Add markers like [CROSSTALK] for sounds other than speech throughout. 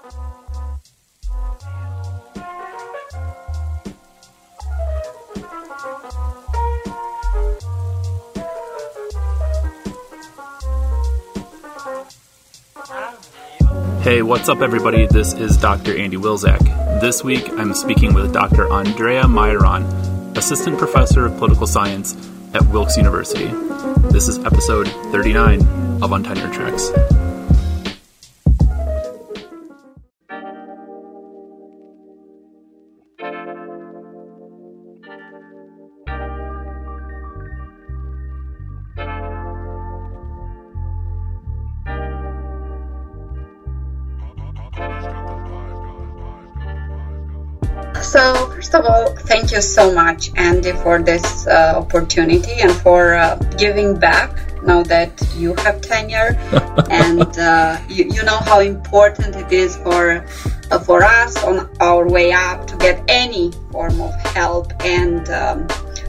Hey, what's up, everybody? This is Dr. Andy Wilczak. This week, I'm speaking with Dr. Andrea Maierean, Assistant Professor of Political Science at Wilkes University. This is episode 39 of Untenured Tracks. You so much, Andy, for this uh, opportunity and for uh, giving back now that you have tenure [LAUGHS] and uh, you, you, know how important it is for uh, for us on our way up to get any form of help and um,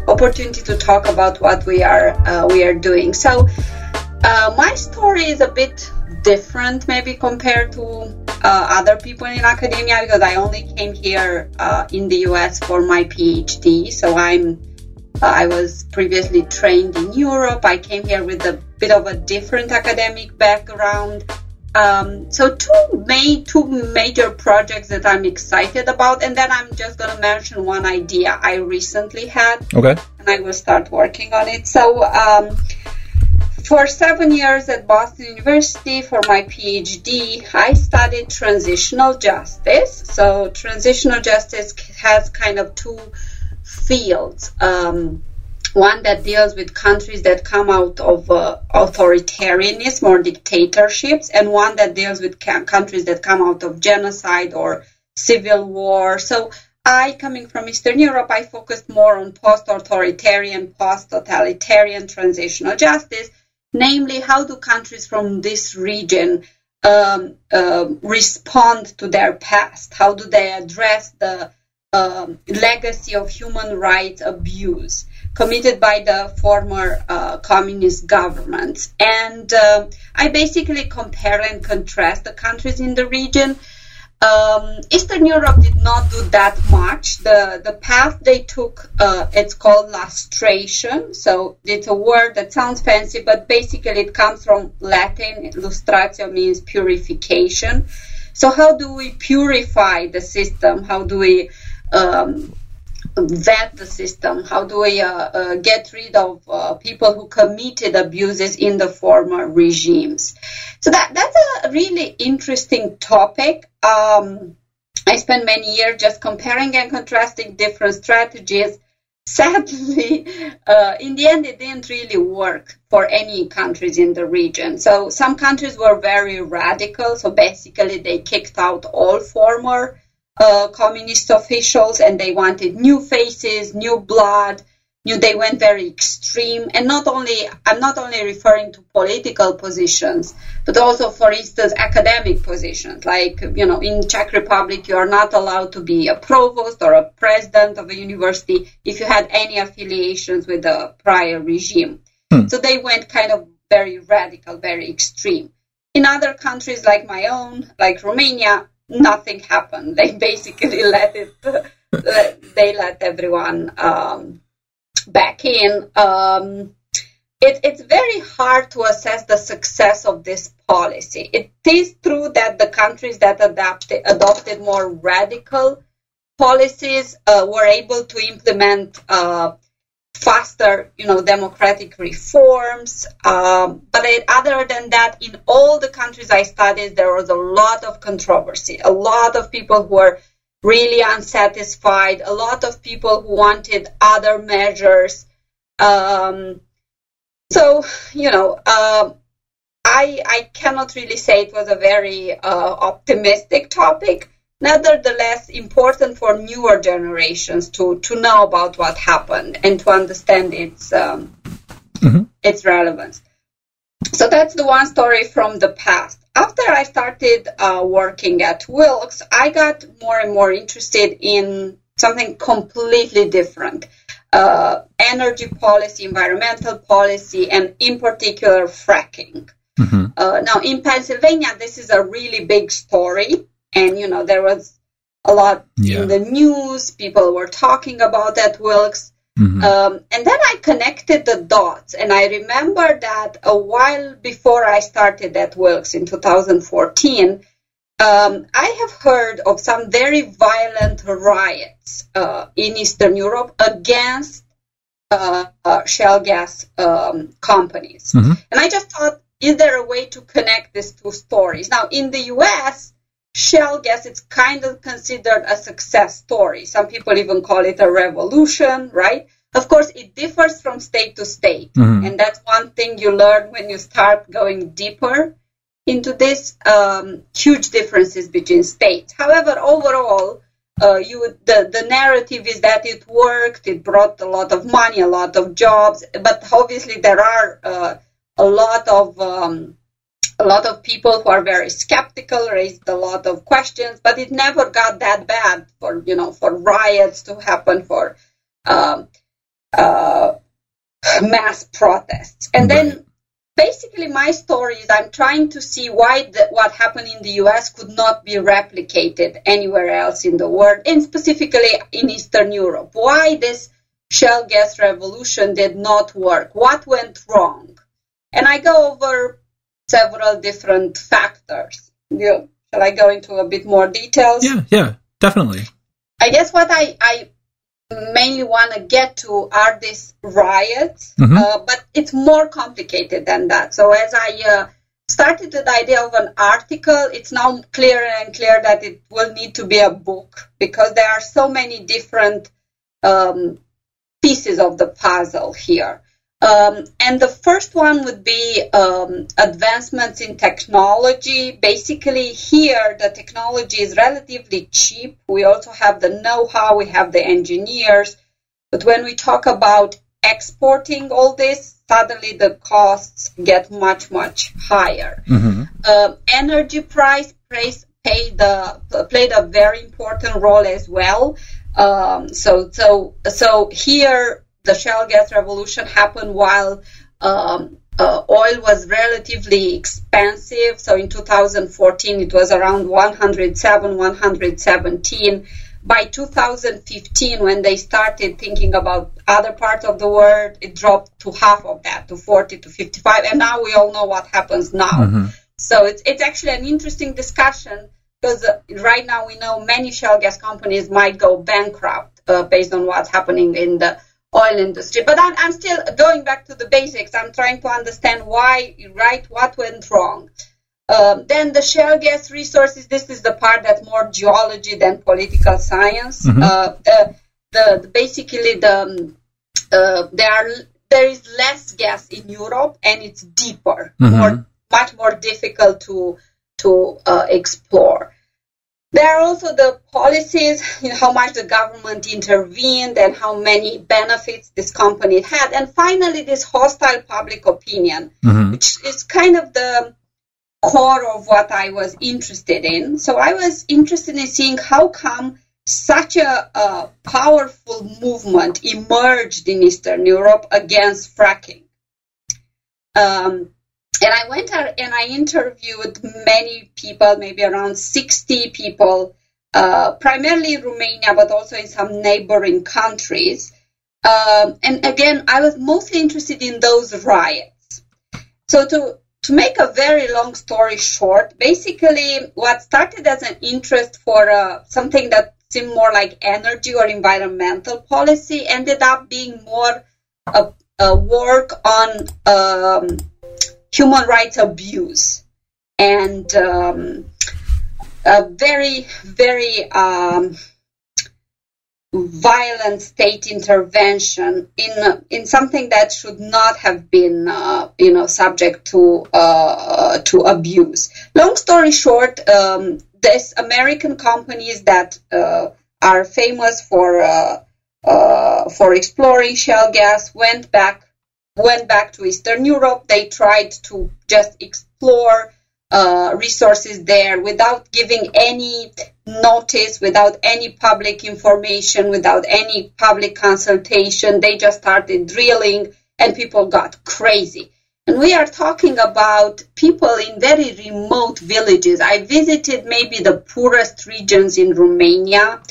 opportunity to talk about what we are uh, we are doing. So, uh, my story is a bit different, maybe compared to uh, other people in academia because I only came here uh, in the US for my PhD. So I'm uh, I was previously trained in Europe. I came here with a bit of a different academic background. Um, so two main two major projects that I'm excited about, and then I'm just gonna mention one idea I recently had. Okay. And I will start working on it. So. Um, for seven years at Boston University for my PhD, I studied transitional justice. So, transitional justice has kind of two fields. Um, one that deals with countries that come out of uh, authoritarianism or dictatorships, and one that deals with ca- countries that come out of genocide or civil war. So, I, coming from Eastern Europe, I focused more on post authoritarian, post totalitarian transitional justice namely how do countries from this region um, uh, respond to their past? How do they address the um, legacy of human rights abuse committed by the former uh, communist governments? And uh, I basically compare and contrast the countries in the region um, Eastern Europe did not do that much. The the path they took, uh, it's called lustration. So it's a word that sounds fancy, but basically it comes from Latin. Lustratio means purification. So how do we purify the system? How do we um, vet the system? How do we uh, uh, get rid of uh, people who committed abuses in the former regimes? So that that's a really interesting topic. Um, I spent many years just comparing and contrasting different strategies. [LAUGHS] Sadly, uh, in the end, it didn't really work for any countries in the region. So some countries were very radical. So basically, they kicked out all former uh, communist officials and they wanted new faces, new blood. You they went very extreme, and not only I'm not only referring to political positions, but also, for instance, academic positions. Like you know, in Czech Republic, you are not allowed to be a provost or a president of a university if you had any affiliations with the prior regime. Hmm. So they went kind of very radical, very extreme. In other countries like my own, like Romania, nothing happened. They basically [LAUGHS] let it, [LAUGHS] they let everyone um, back in. Um, it, it's very hard to assess the success of this policy. It is true that the countries that adapted, adopted more radical policies uh, were able to implement uh, faster, you know, democratic reforms. Um, but other than that, in all the countries I studied, there was a lot of controversy, a lot of people who were really unsatisfied, a lot of people who wanted other measures. Um, so, you know, uh, I, I cannot really say it was a very uh, optimistic topic nevertheless important for newer generations to, to know about what happened and to understand its um, mm-hmm. its relevance. So that's the one story from the past. After I started uh, working at Wilkes, I got more and more interested in something completely different. Uh, energy policy, environmental policy, and in particular fracking. Mm-hmm. Uh, now, in Pennsylvania, this is a really big story and you know there was a lot Yeah. in the news. People were talking about that Wilkes. Mhm. Um, and then I connected the dots, and I remember that a while before I started at Wilkes in 2014, um, I have heard of some very violent riots uh, in Eastern Europe against uh, uh, shale gas um, companies. Mhm. And I just thought, is there a way to connect these two stories? Now, in the US, shale gas it's kind of considered a success story. Some people even call it a revolution, right? Of course, it differs from state to state, Mhm. and that's one thing you learn when you start going deeper into this. Um, huge differences between states. However, overall, uh, you would, the the narrative is that it worked. It brought a lot of money, a lot of jobs, but obviously there are uh, a lot of um, a lot of people who are very skeptical raised a lot of questions, but it never got that bad for you know for riots to happen for um, uh, mass protests, and Right. then basically my story is I'm trying to see why the, what happened in the U.S. could not be replicated anywhere else in the world, and specifically in Eastern Europe. Why this shale gas revolution did not work? What went wrong? And I go over several different factors. Yeah. Shall I go into a bit more details? Yeah, yeah, definitely. I guess what I, I mainly want to get to are these riots, Mhm. uh, but it's more complicated than that. So as I uh, started with the idea of an article, it's now clearer and clear that it will need to be a book because there are so many different um, pieces of the puzzle here. Um, and the first one would be um, advancements in technology. Basically, here the technology is relatively cheap. We also have the know how, we have the engineers. But when we talk about exporting all this, suddenly the costs get much, much higher. hmm Um, energy price plays played a, played a very important role as well. Um, so so so here the shale gas revolution happened while um, uh, oil was relatively expensive. So in 2014 it was around 107, 117. By 2015, when they started thinking about other parts of the world, it dropped to half of that, to 40 to 55. And now we all know what happens now. Mhm. So it's it's actually an interesting discussion because uh, right now we know many shale gas companies might go bankrupt uh, based on what's happening in the oil industry. But I'm, I'm still going back to the basics. I'm trying to understand why, right, what went wrong. Um, then the shale gas resources. This is the part that more geology than political science. Mhm. Uh, the, the, the basically the um, uh, there are there is less gas in Europe and it's deeper, Mhm. more much more difficult to to uh, explore. There are also the policies, you know, how much the government intervened and how many benefits this company had, and finally this hostile public opinion, hmm which is kind of the core of what I was interested in. So I was interested in seeing how come such a, a powerful movement emerged in Eastern Europe against fracking. Um, and I went out and I interviewed many people, maybe around 60 people, uh, primarily in Romania, but also in some neighboring countries. Um, and again, I was mostly interested in those riots. So to to make a very long story short, basically what started as an interest for uh, something that seemed more like energy or environmental policy ended up being more a, a work on um, human rights abuse and um, a very, very um, violent state intervention in in something that should not have been, uh, you know, subject to uh, to abuse. Long story short, um, this American companies that uh, are famous for uh, uh, for exploring shale gas went back went back to Eastern Europe. They tried to just explore uh, resources there without giving any notice, without any public information, without any public consultation. They just started drilling, and people got crazy. And we are talking about people in very remote villages. I visited maybe the poorest regions in Romania.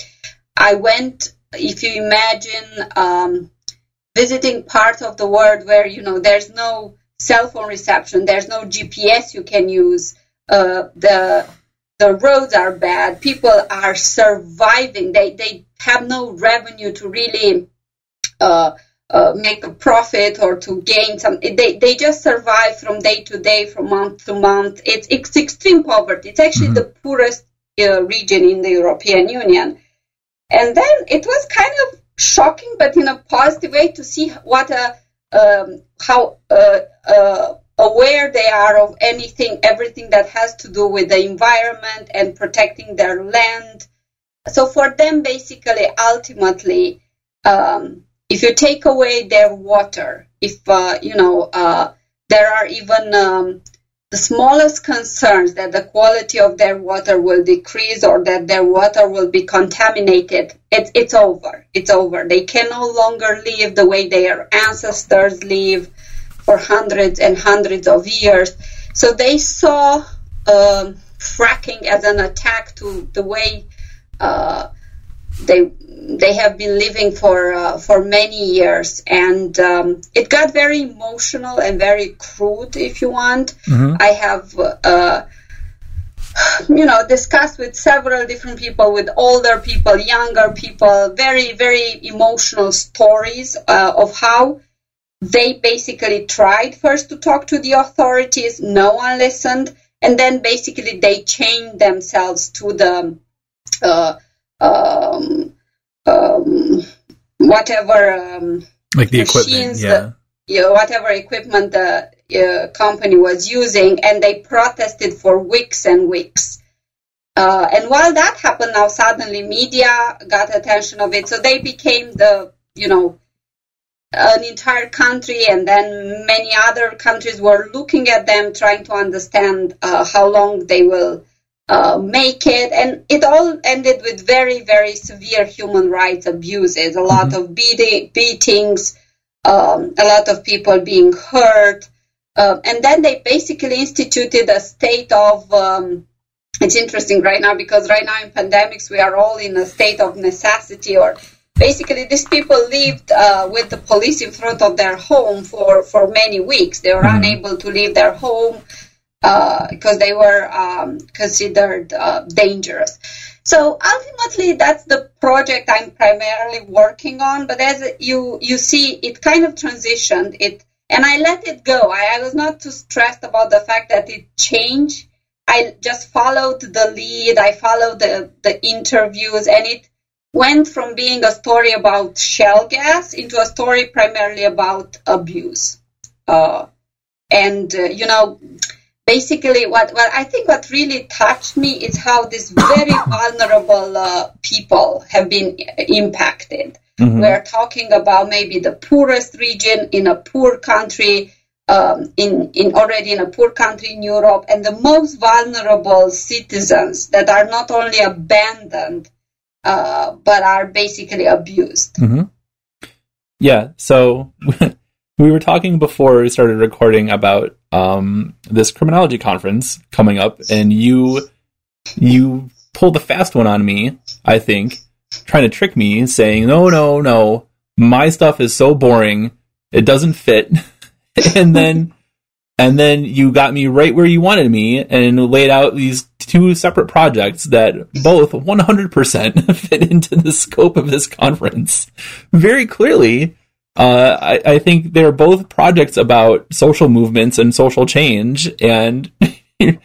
I went, if you imagine, um, visiting part of the world where, you know, there's no cell phone reception, there's no GPS you can use. Uh, the the roads are bad. People are surviving. They they have no revenue to really uh, uh, make a profit or to gain some. They, they just survive from day to day, from month to month. It's, it's extreme poverty. It's actually mm-hmm. the poorest uh, region in the European Union. And then it was kind of shocking, but in a positive way, to see what a um, how uh, uh, aware they are of anything, everything that has to do with the environment and protecting their land. So for them, basically, ultimately, um, if you take away their water, if uh, you know uh, there are even um, the smallest concerns that the quality of their water will decrease or that their water will be contaminated, it's it's over. It's over. They can no longer live the way their ancestors live for hundreds and hundreds of years. So they saw um, fracking as an attack to the way uh, they they have been living for uh, for many years, and um, it got very emotional and very crude, if you want. Mm-hmm. I have. Uh, you know, discussed with several different people, with older people, younger people, very, very emotional stories uh, of how they basically tried first to talk to the authorities, no one listened, and then basically they chained themselves to the uh, um, um, whatever um, like the equipment, yeah. The, you know, whatever equipment the uh, company was using, and they protested for weeks and weeks. Uh, and while that happened, now suddenly media got attention of it, so they became the you know an entire country, and then many other countries were looking at them, trying to understand uh, how long they will uh, make it. And it all ended with very, very severe human rights abuses, a lot mm-hmm. of beating, beatings, um, a lot of people being hurt. Uh, and then they basically instituted a state of, um, it's interesting right now because right now in pandemics we are all in a state of necessity or basically these people lived uh, with the police in front of their home for, for many weeks. They were mm-hmm. unable to leave their home because uh, they were um, considered uh, dangerous. So ultimately, that's the project I'm primarily working on. But as you you see, it kind of transitioned it, and I let it go. I, I was not too stressed about the fact that it changed. I just followed the lead. I followed the the interviews, and it went from being a story about shale gas into a story primarily about abuse. Uh, and uh, you know basically what, what I think what really touched me is how these very [COUGHS] vulnerable uh, people have been impacted. Mm-hmm. We're talking about maybe the poorest region in a poor country, um, in, in already in a poor country in Europe, and the most vulnerable citizens that are not only abandoned uh, but are basically abused. Mm-hmm. Yeah. So we were talking before we started recording about um, this criminology conference coming up, and you you pulled the fast one on me. I think trying to trick me, saying, "No, no, no, my stuff is so boring, it doesn't fit," [LAUGHS] and then. And then you got me right where you wanted me and laid out these two separate projects that both 100% [LAUGHS] fit into the scope of this conference very clearly. Uh, I, I, think they're both projects about social movements and social change, and [LAUGHS] you're,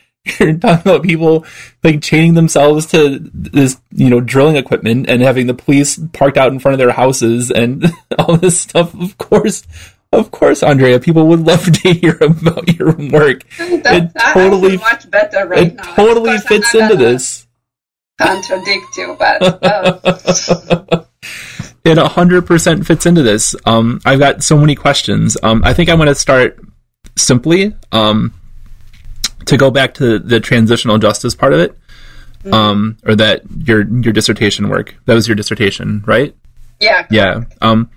talking about people like chaining themselves to this, you know, drilling equipment and having the police parked out in front of their houses and [LAUGHS] all this stuff. Of course, of course, Andrea, people would love to hear about your work. [LAUGHS] That, it totally much better right it now. totally fits into this. Contradict you, but. Uh. It 100% fits into this. Um, I've got so many questions. Um, I think I'm going to start simply um, to go back to the transitional justice part of it, mm-hmm. Um, or that your your dissertation work. That was your dissertation, right? Yeah. Yeah. Um,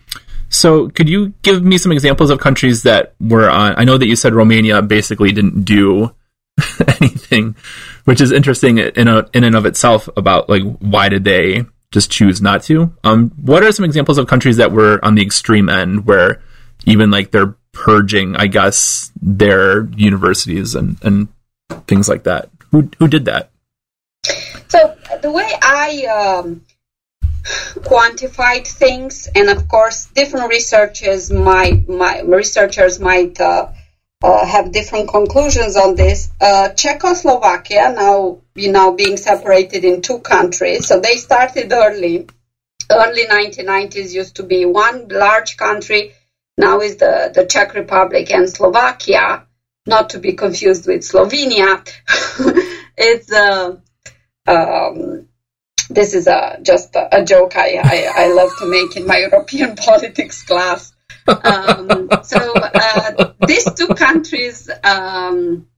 So, could you give me some examples of countries that were on? I know that you said Romania basically didn't do [LAUGHS] anything, which is interesting in a, in and of itself. About like why did they just choose not to? Um, what are some examples of countries that were on the extreme end where even like they're purging, I guess, their universities and and things like that? Who who did that? So the way I um, quantified things, and of course, different researchers might, my researchers might uh, uh, have different conclusions on this. Uh, Czechoslovakia now, you know, being separated in two countries, so they started early. Early 1990s used to be one large country. Now is the, the Czech Republic and Slovakia, not to be confused with Slovenia. [LAUGHS] it's uh, um, this is a, just a, a joke I, I, I, love to make in my European [LAUGHS] politics class. Um, so uh, these two countries um,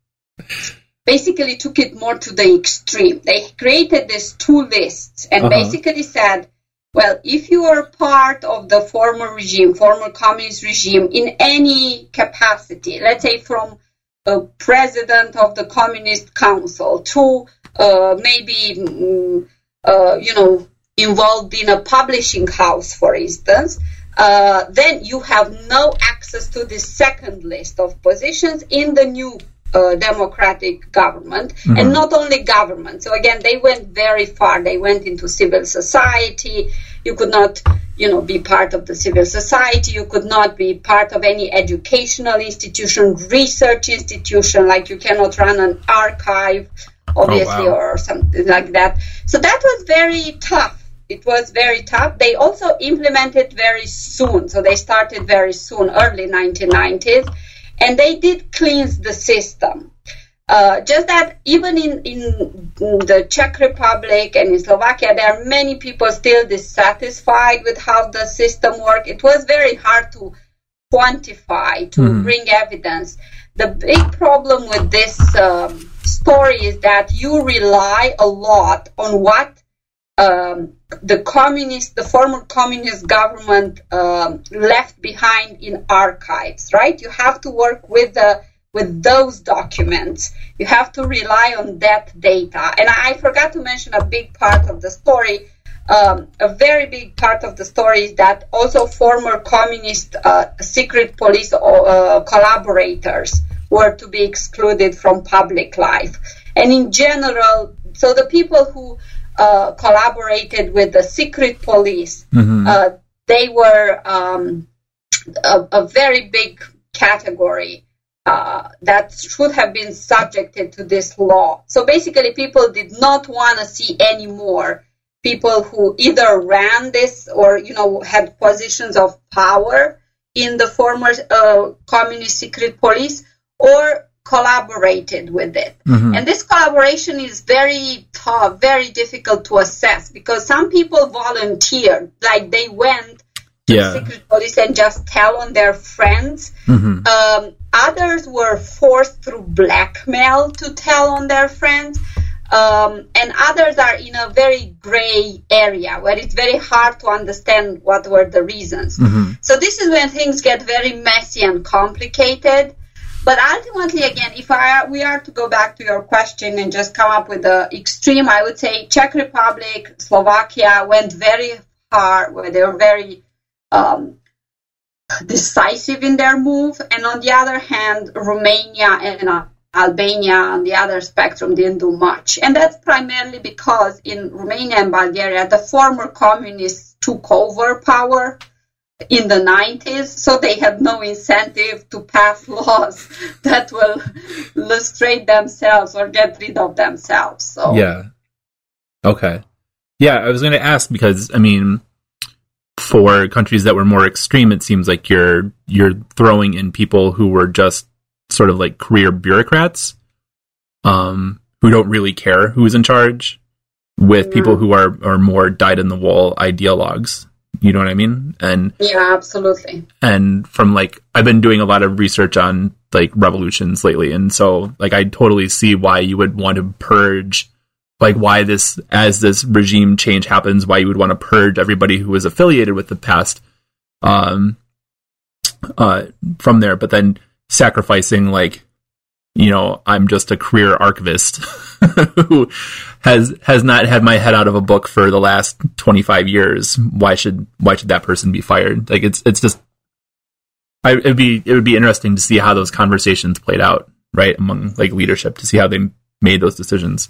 basically took it more to the extreme. They created these two lists and uh-huh. basically said, well, if you are part of the former regime, former communist regime in any capacity, let's say from a president of the Communist Council to uh, maybe mm, uh, you know, involved in a publishing house, for instance, uh, then you have no access to the second list of positions in the new uh, democratic government mm-hmm. and not only government. So again, they went very far. They went into civil society. You could not, you know, be part of the civil society. You could not be part of any educational institution, research institution, like you cannot run an archive obviously, oh, wow. or something like that. So that was very tough. It was very tough. They also implemented very soon. So they started very soon, early 1990s, and they did cleanse the system. Uh, just that even in, in the Czech Republic and in Slovakia, there are many people still dissatisfied with how the system worked. It was very hard to quantify, to mm. bring evidence. The big problem with this um, story is that you rely a lot on what um, the communist, the former communist government um, left behind in archives, right? You have to work with the with those documents. You have to rely on that data. And I forgot to mention a big part of the story. Um, a very big part of the story is that also former communist uh, secret police uh, collaborators were to be excluded from public life. And in general, so the people who uh, collaborated with the secret police, mm-hmm. uh, they were um, a, a, very big category uh, that should have been subjected to this law. So basically, people did not want to see any more people who either ran this or you know had positions of power in the former uh, communist secret police or collaborated with it. Mm-hmm. And this collaboration is very tough, very difficult to assess because some people volunteered, like they went to yeah. secret police and just tell on their friends. Mm-hmm. Um, others were forced through blackmail to tell on their friends. Um, and others are in a very gray area where it's very hard to understand what were the reasons. Mm-hmm. So this is when things get very messy and complicated. But ultimately, again, if I, we are to go back to your question and just come up with the extreme, I would say Czech Republic, Slovakia went very far, where they were very um, decisive in their move, and on the other hand, Romania and uh, Albania on the other spectrum didn't do much. And that's primarily because in Romania and Bulgaria, the former communists took over power in the 90s, so they had no incentive to pass laws [LAUGHS] that will lustrate themselves or get rid of themselves. So yeah, okay, yeah. I was going to ask because I mean, for countries that were more extreme, it seems like you're you're throwing in people who were just sort of like career bureaucrats, um, who don't really care who's in charge, with mm-hmm. people who are are more dyed in the wool ideologues. You know what I mean? And yeah, absolutely. And from like, I've been doing a lot of research on like revolutions lately, and so like I totally see why you would want to purge, like why this as this regime change happens, why you would want to purge everybody who was affiliated with the past, um, uh, from there, but then sacrificing like you know I'm just a career archivist [LAUGHS] who has has not had my head out of a book for the last 25 years. Why should why should that person be fired? Like it's it's just I, it'd be it would be interesting to see how those conversations played out right among like leadership to see how they made those decisions.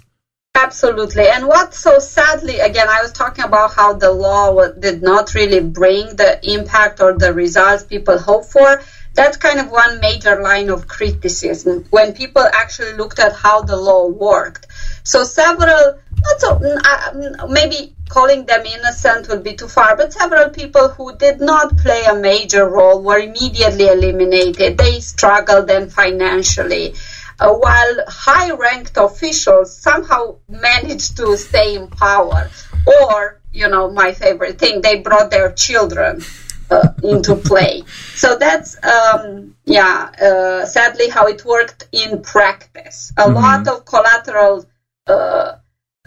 Absolutely. And what so sadly, again, I was talking about how the law did not really bring the impact or the results people hope for. That's kind of one major line of criticism when people actually looked at how the law worked. So several, not so, uh, maybe calling them innocent would be too far, but several people who did not play a major role were immediately eliminated. They struggled then financially uh, while high ranked officials somehow managed to stay in power. Or, you know, my favorite thing, they brought their children uh, into play. So that's, um, yeah, uh, sadly how it worked in practice. A mm-hmm. lot of collateral uh,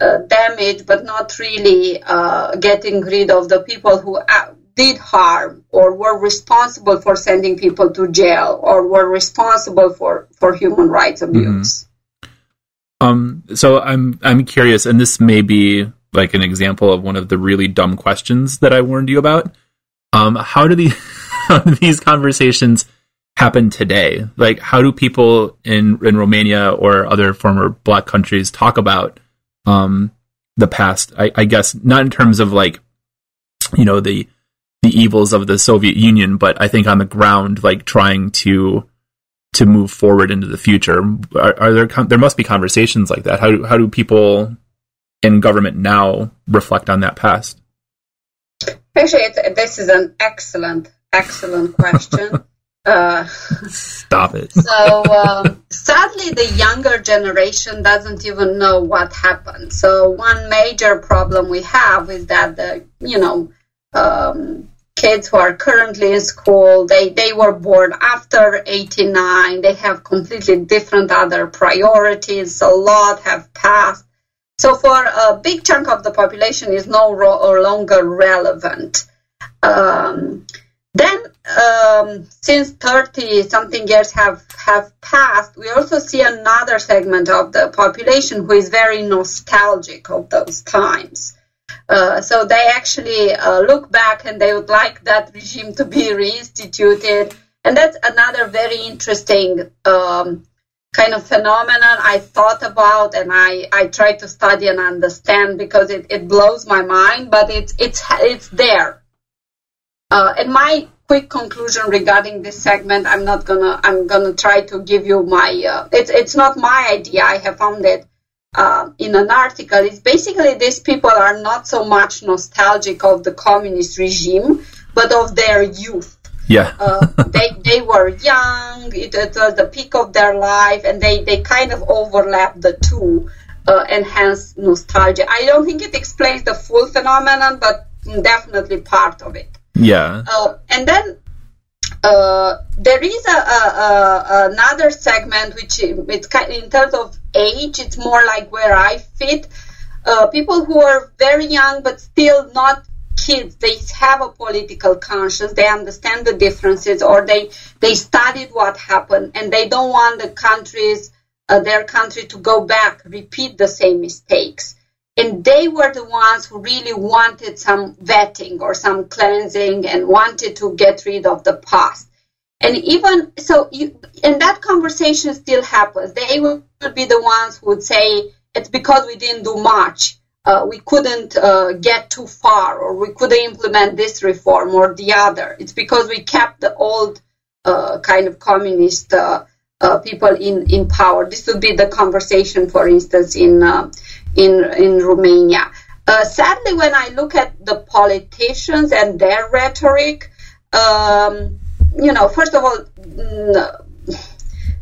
uh, damage, but not really uh, getting rid of the people who did harm or were responsible for sending people to jail or were responsible for, for human rights abuse. Mm-hmm. Um, so I'm I'm curious, and this may be like an example of one of the really dumb questions that I warned you about. Um, how do, the, [LAUGHS] how do these conversations happen today? Like, how do people in in Romania or other former Black countries talk about um, the past? I, I guess not in terms of like, you know, the the evils of the Soviet Union, but I think on the ground, like trying to to move forward into the future. Are, are there there must be conversations like that? How do, how do people in government now reflect on that past? Actually, this is an excellent excellent question. [LAUGHS] Uh, Stop it. [LAUGHS] so um, sadly, the younger generation doesn't even know what happened. So one major problem we have is that the you know um, kids who are currently in school, they, they were born after 89. They have completely different other priorities. A lot have passed. So for a big chunk of the population is no ro- longer relevant. Um, then, um, since 30 something years have, have passed, we also see another segment of the population who is very nostalgic of those times. Uh, so they actually uh, look back and they would like that regime to be reinstituted. And that's another very interesting um, kind of phenomenon I thought about and I, I try to study and understand because it, it blows my mind, but it's, it's, it's there. Uh, and my quick conclusion regarding this segment, I'm not gonna, I'm gonna try to give you my, uh, it's, it's not my idea. I have found it uh, in an article It's basically these people are not so much nostalgic of the communist regime, but of their youth. Yeah. uh, they, they were young, it, it, was the peak of their life, and they, they kind of overlap the two, uh, enhance nostalgia. I don't think it explains the full phenomenon, but definitely part of it. Yeah. Uh, and then uh, there is a, a, a, another segment which it's kind in terms of age, it's more like where I fit. Uh, people who are very young but still not kids, they have a political conscience, they understand the differences, or they they studied what happened, and they don't want the countries, uh, their country, to go back, repeat the same mistakes and they were the ones who really wanted some vetting or some cleansing and wanted to get rid of the past. And even so, you, and that conversation still happens. They would be the ones who would say it's because we didn't do much. Uh, we couldn't uh, get too far, or we couldn't implement this reform or the other. It's because we kept the old uh, kind of communist uh, uh, people in, in power. This would be the conversation, for instance, in uh, in in Romania. Sadly, when I look at the politicians and their rhetoric, um, you know, first of all,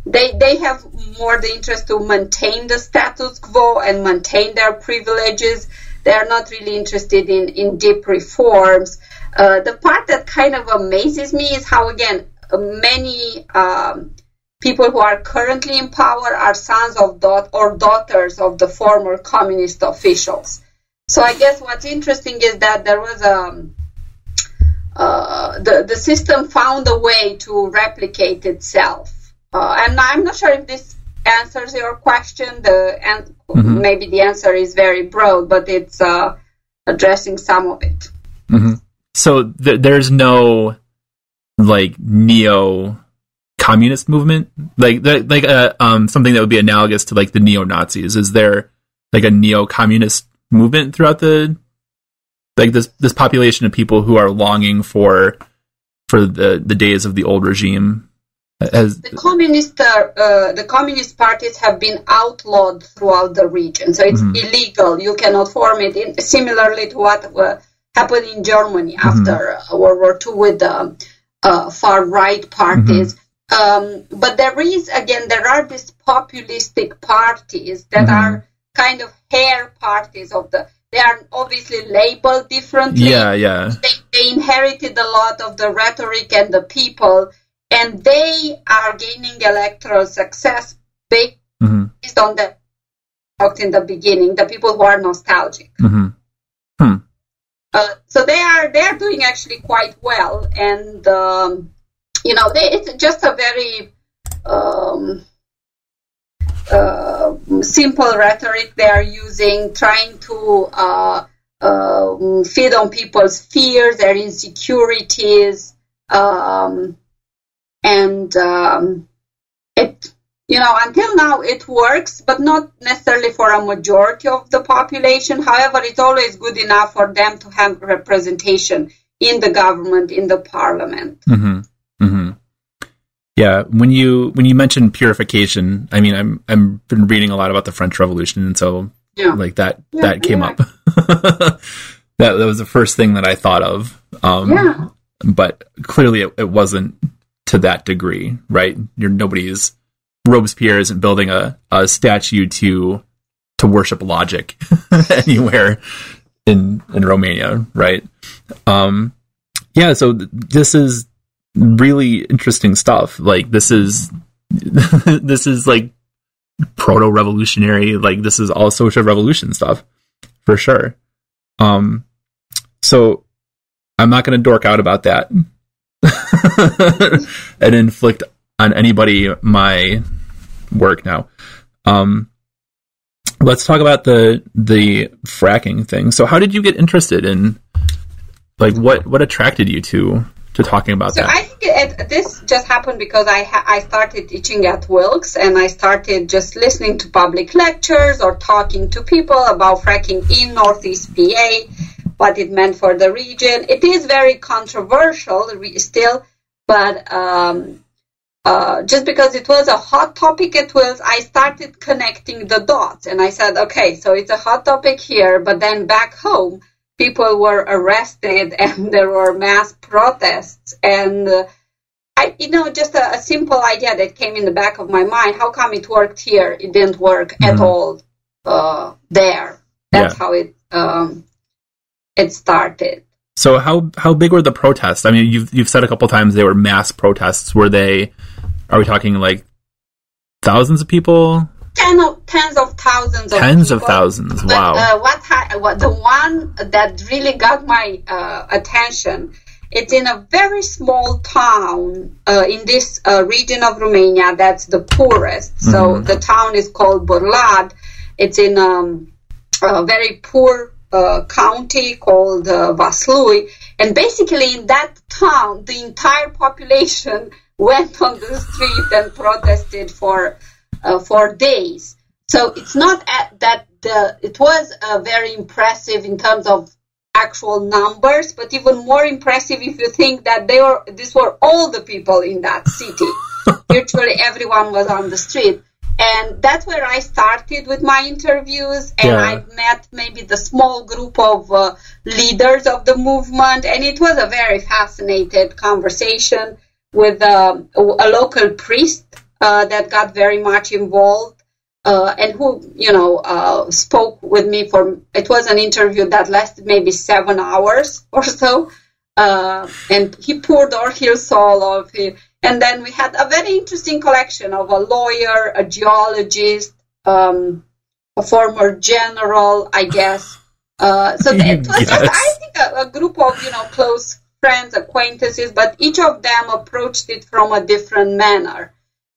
they they have more the interest to maintain the status quo and maintain their privileges. They are not really interested in in deep reforms. Uh, the part that kind of amazes me is how again many um, people who are currently in power are sons of or daughters of the former communist officials. So I guess what's interesting is that there was a, uh, the the system found a way to replicate itself. And I'm not sure if this answers your question. The and mm-hmm. maybe the answer is very broad, but it's uh, addressing some of it. Mm-hmm. So th- there's no like neo communist movement, like like uh, um, something that would be analogous to like the neo Nazis. Is there like a neo communist movement throughout the like this this population of people who are longing for for the the days of the old regime as the communist uh, uh, the communist parties have been outlawed throughout the region, so it's mm-hmm. illegal. You cannot form it. In, similarly to what uh, happened in Germany mm-hmm. after uh, World War II with the uh, far right parties. Mm-hmm. Um, but there is again there are these populistic parties that mm-hmm. are kind of heir parties of the they are obviously labeled differently. Yeah, yeah. They, they, inherited a lot of the rhetoric and the people, and they are gaining electoral success based mm-hmm. on the talked in the beginning, the people who are nostalgic. Mm-hmm. Hmm. Uh, so they are they are doing actually quite well, and um, you know they, it's just a very um, uh, simple rhetoric they are using, trying to uh, uh, feed on people's fears, their insecurities, um, and um, it you know until now it works, but not necessarily for a majority of the population. However, it's always good enough for them to have representation in the government, in the parliament. Mm-hmm. Mm-hmm. Yeah, when you when you mentioned purification, I mean, I'm I'm been reading a lot about the French Revolution, and so yeah. like that yeah, that came yeah. up. [LAUGHS] that that was the first thing that I thought of. Um, yeah. But clearly, it, it wasn't to that degree, right? You're nobody's Robespierre isn't building a, a statue to to worship logic [LAUGHS] anywhere in in Romania, right? Um, yeah, so th- this is really interesting stuff. Like this is [LAUGHS] this is like proto revolutionary. Like this is all social revolution stuff for sure. Um, so I'm not going to dork out about that [LAUGHS] and inflict on anybody my work now. Um, let's talk about the the fracking thing. So, how did you get interested in like what what attracted you to to talking about so that? I think it, this just happened because I ha- I started teaching at Wilkes and I started just listening to public lectures or talking to people about fracking in Northeast PA, what it meant for the region. It is very controversial still, but um, uh, just because it was a hot topic it was. I started connecting the dots and I said, okay, so it's a hot topic here, but then back home people were arrested [LAUGHS] and there were mass protests and uh, I, you know, just a, a, simple idea that came in the back of my mind. How come it worked here? It didn't work mm-hmm. at all uh, there. That's yeah. how it um, it started. So how how big were the protests? I mean, you've you've said a couple times they were mass protests. Were they? Are we talking like thousands of people? ten of, tens of thousands of tens people. of thousands. Wow. Uh, what, I, what the one that really got my uh, attention. It's in a very small town uh, in this uh, region of Romania that's the poorest. Mm-hmm. So the town is called Bârlad. It's in um, a very poor uh, county called uh, Vaslui. And basically, in that town, the entire population [LAUGHS] went on the street and protested for uh, for days. So it's not that the, it was uh, very impressive in terms of actual numbers, but even more impressive if you think that they were these were all the people in that city. [LAUGHS] Virtually everyone was on the street. And that's where I started with my interviews, and yeah. I met maybe the small group of uh, leaders of the movement, and it was a very fascinating conversation with um, a local priest uh, that got very much involved uh, and who, you know, uh, spoke with me for, it was an interview that lasted maybe seven hours [LAUGHS] or so. Uh, and he poured all his soul of it. And then we had a very interesting collection of a lawyer, a geologist, um, a former general, I guess. Uh, so it was just, I think, a, a, group of, you know, close friends, acquaintances, but each of them approached it from a different manner.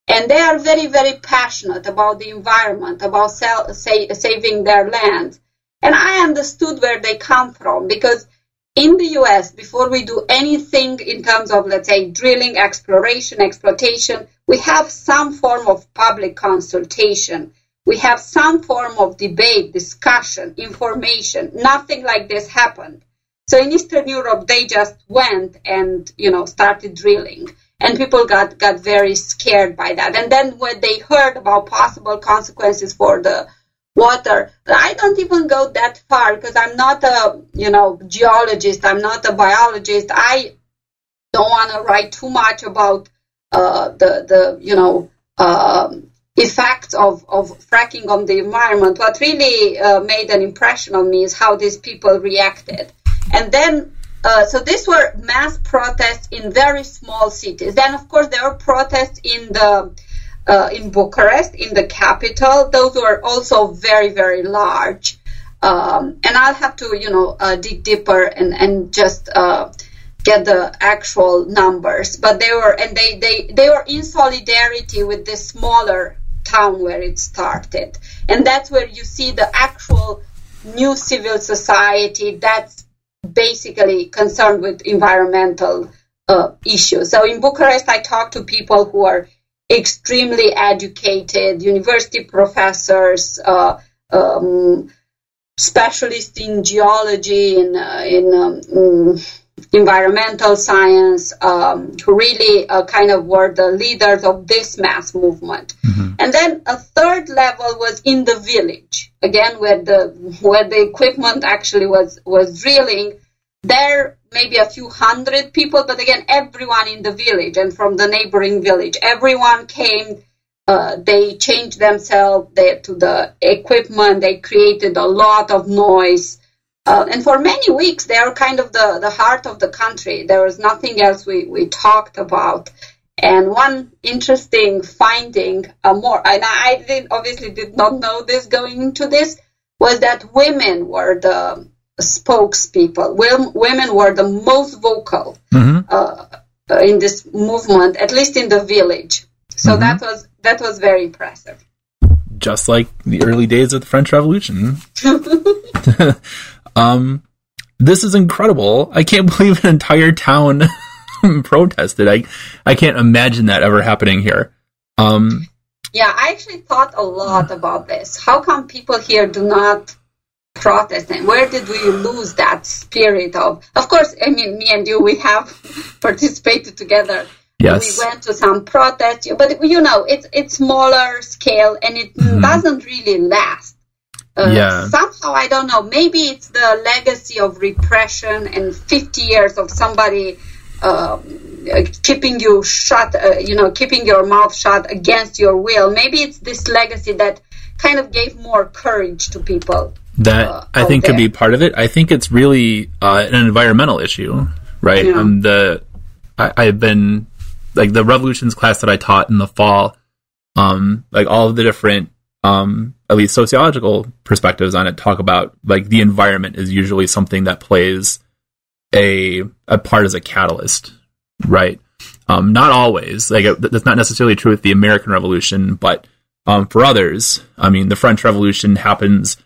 And they are very, very passionate about the environment, about sell, say, saving their land. And I understood where they come from because in the US, before we do anything in terms of, let's say, drilling, exploration, exploitation, we have some form of public consultation. We have some form of debate, discussion, information. Nothing like this happened. So in Eastern Europe, they just went and, you know, started drilling. And people got, got very scared by that. And then when they heard about possible consequences for the water. I don't even go that far because I'm not a, you know, geologist. I'm not a biologist. I don't want to write too much about uh, the, the, you know, uh, effects of, of fracking on the environment. What really uh, made an impression on me is how these people reacted. And then, uh, so these were mass protests in very small cities. Then, of course, there were protests in the uh, in Bucharest, in the capital. Those were also very, very large. Um, and I'll have to, you know, uh, dig deeper and, and just uh, get the actual numbers. But they were, and they, they, they were in solidarity with the smaller town where it started. And that's where you see the actual new civil society that's basically concerned with environmental uh, issues. So in Bucharest, I talked to people who are extremely educated university professors, uh, um, specialists in geology, in, uh, in um, environmental science, um, who really uh, kind of were the leaders of this mass movement. Mm-hmm. And then a third level was in the village, again where the where the equipment actually was was drilling. There maybe a few hundred people, but again, everyone in the village and from the neighboring village, everyone came. Uh, they changed themselves they, to the equipment. They created a lot of noise. Uh, and for many weeks, they are kind of the, the heart of the country. There was nothing else we, we talked about. And one interesting finding, uh, more, and I did, obviously did not know this going into this, was that women were the spokespeople. Women were the most vocal mm-hmm. uh, in this movement, at least in the village. So mm-hmm. that was that was very impressive. Just like the early days of the French Revolution. [LAUGHS] um, this is incredible. I can't [LAUGHS] believe an entire town [LAUGHS] protested. I I can't imagine that ever happening here. Um, yeah, I actually thought a lot about this. How come people here do not Protestant? Where did we lose that spirit of? Of course, I mean, me and you, we have [LAUGHS] participated together. Yes. We went to some protests, but you know, it's it's smaller scale and it mm-hmm. doesn't really last. Uh, yeah. Somehow, I don't know. Maybe it's the legacy of repression and 50 years of somebody um, keeping you shut, uh, you know, keeping your mouth shut against your will. Maybe it's this legacy that kind of gave more courage to people that uh, I think could be part of it. I think it's really uh, an environmental issue, right? Yeah. Um, the I, have been like the revolutions class that I taught in the fall, um, like all of the different um, at least sociological perspectives on it talk about like the environment is usually something that plays a a part as a catalyst, right? Um, not always. Like that's not necessarily true with the American Revolution, but um, for others, I mean, the French Revolution happens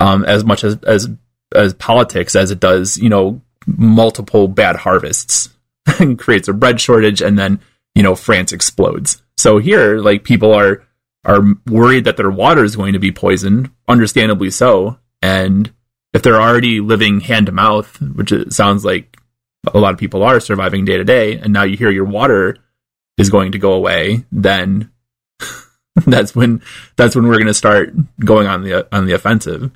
um, as much as, as as politics as it does, you know, multiple bad harvests [LAUGHS] and creates a bread shortage, and then you know France explodes. So here, like people are are worried that their water is going to be poisoned, understandably so, and if they're already living hand to mouth, which it sounds like a lot of people are surviving day to day, and now you hear your water is going to go away, then [LAUGHS] that's when that's when we're going to start going on the on the offensive.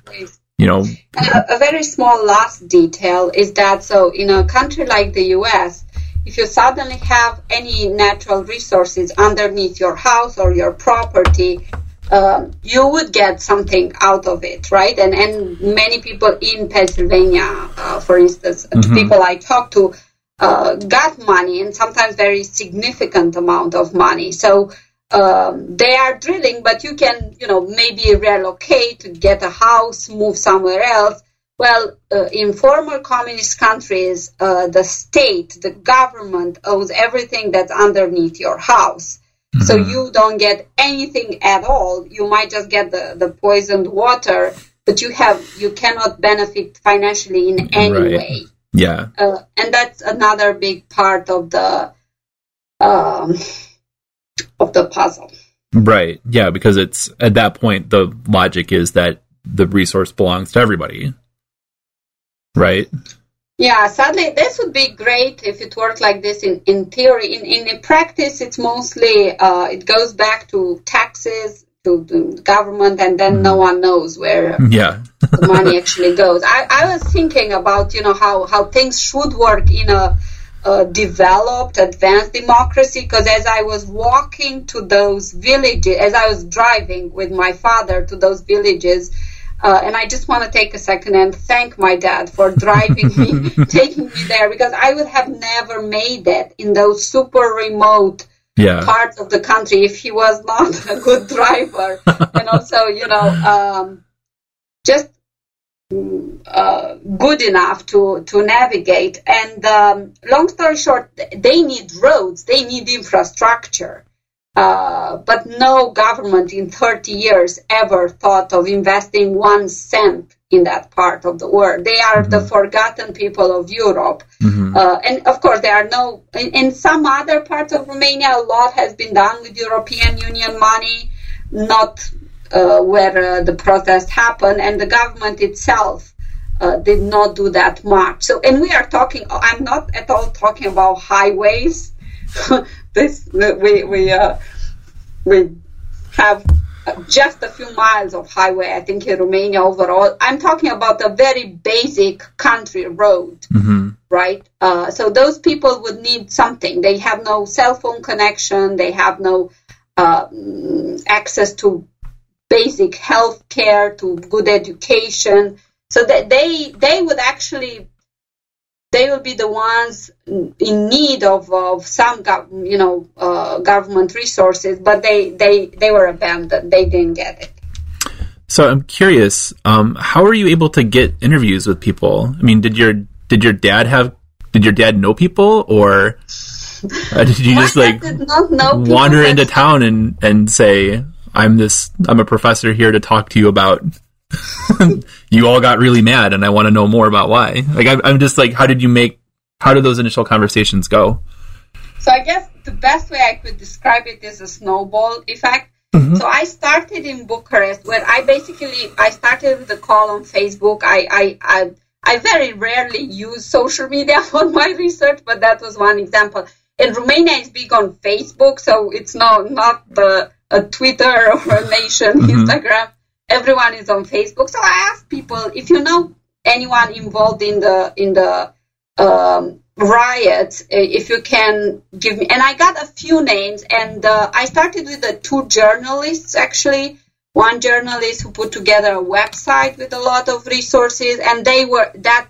You know, a, a very small last detail is that so in a country like the U.S., if you suddenly have any natural resources underneath your house or your property, um, you would get something out of it, right? And and many people in Pennsylvania, uh, for instance, mm-hmm. people I talked to, uh, got money and sometimes very significant amount of money. So um, they are drilling, but you can, you know, maybe relocate, get a house, move somewhere else. well, uh, in former communist countries, uh, the state, the government owns everything that's underneath your house. Mm-hmm. So you don't get anything at all. You might just get the, the poisoned water, but you have you cannot benefit financially in any right. way. Yeah, uh, and that's another big part of the um, of the puzzle. Right. Yeah, because it's at that point the logic is that the resource belongs to everybody. Right? Yeah, sadly, this would be great if it worked like this in, in theory. In, in practice, it's mostly, uh, it goes back to taxes, to the government, and then no mm-hmm. one knows where yeah. the money actually goes. I, I was thinking about, you know, how, how things should work in a uh, developed, advanced democracy. Because as I was walking to those villages, as I was driving with my father to those villages, uh, and I just want to take a second and thank my dad for [LAUGHS] driving me, [LAUGHS] taking me there, because I would have never made it in those super remote yeah. parts of the country if he was not [LAUGHS] a good driver. and also, you know, um, just uh, good enough to, to navigate. And um, long story short, they need roads, they need infrastructure. Uh, but no government in 30 years ever thought of investing one cent in that part of the world. They are mm-hmm. the forgotten people of Europe. Mm-hmm. Uh, and of course, there are no, in, in, some other parts of Romania, a lot has been done with European Union money, not uh, where uh, the protest happened, and the government itself. Uh, did not do that much. So, and we are talking. I'm not at all talking about highways. [LAUGHS] this we we uh, we have just a few miles of highway. I think in Romania overall. I'm talking about a very basic country road, mm-hmm. right? Uh, so those people would need something. They have no cell phone connection. They have no uh, access to basic health care, to good education. So that they they would actually they will be the ones in need of, of some you know uh, government resources, but they, they they were abandoned. They didn't get it. So I'm curious, um, how are you able to get interviews with people? I mean, did your did your dad have did your dad know people, or uh, did you just like wander into town and and say, "I'm this I'm a professor here to talk to you about [LAUGHS] you all got really mad, and I want to know more about why. Like, I, I'm just like, how did you make? How did those initial conversations go? So I guess the best way I could describe it is a snowball effect. Mm-hmm. So I started in Bucharest, where I basically I started with a call on Facebook. I I, I I very rarely use social media [LAUGHS] for my research, but that was one example. And Romania is big on Facebook, so it's not not the a Twitter [LAUGHS] or a Nation mm-hmm. Instagram everyone is on Facebook. So I asked people if you know anyone involved in the in the um, riots, eh, if you can give me. And I got a few names, and uh, I started with the two journalists actually. One journalist who put together a website with a lot of resources, and they were that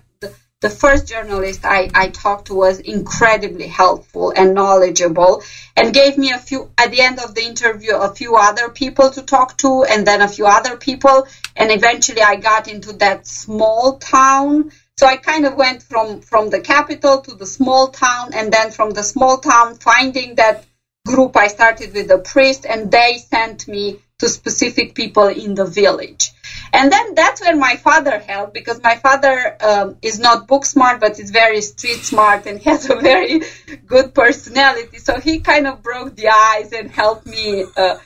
the first journalist I, I talked to was incredibly helpful and knowledgeable and gave me a few at the end of the interview a few other people to talk to and then a few other people. And eventually I got into that small town. So I kind of went from from the capital to the small town and then from the small town finding that group I started with the priest and they sent me to specific people in the village and then that's where my father helped because my father um, is not book smart, but is very street smart and [LAUGHS] has a very good personality. So he kind of broke the ice and helped me uh,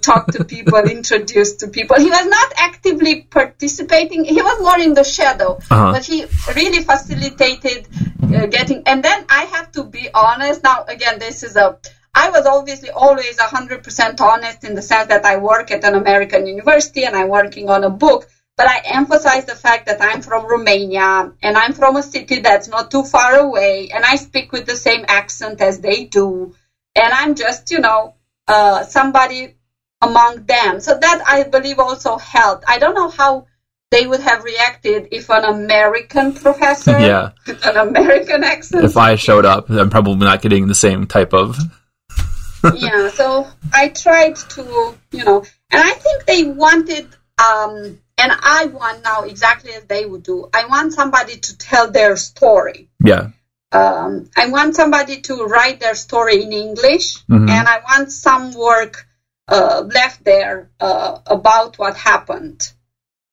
talk to people, [LAUGHS] introduce to people. He was not actively participating. He was more in the shadow, uh-huh. but he really facilitated uh, getting. And then I have to be honest. Now, again, this is a I was obviously always 100% honest in the sense that I work at an American university and I'm working on a book, but I emphasize the fact that I'm from Romania and I'm from a city that's not too far away and I speak with the same accent as they do. And I'm just, you know, uh, somebody among them. So that I believe also helped. I don't know how they would have reacted if an American professor, yeah. an American accent. If I showed up, I'm probably not getting the same type of yeah, so I tried to, you know, and I think they wanted um, and I want now exactly as they would do. I want somebody to tell their story. Yeah. Um, I want somebody to write their story in English, Mhm. and I want some work uh, left there uh, about what happened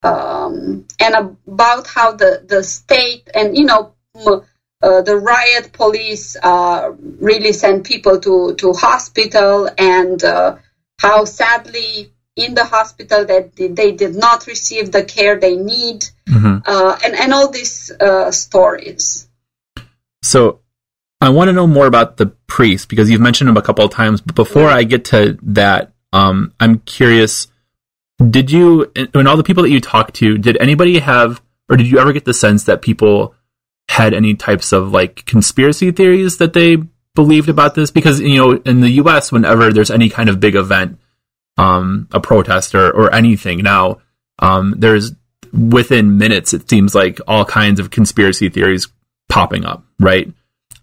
um, and about how the, the state and you know m- uh, the riot police uh, really sent people to to hospital and uh, how sadly in the hospital that they, did not receive the care they need hmm uh, and and all these uh, stories. So I want to know more about the priest because you've mentioned him a couple of times. But before I get to that, um, I'm curious. Did you, and all the people that you talked to, did anybody have, or did you ever get the sense that people had any types of like conspiracy theories that they believed about this? Because you know, in the U.S., whenever there's any kind of big event, um, a protest or, or anything now, um, there's within minutes, it seems like all kinds of conspiracy theories popping up, right?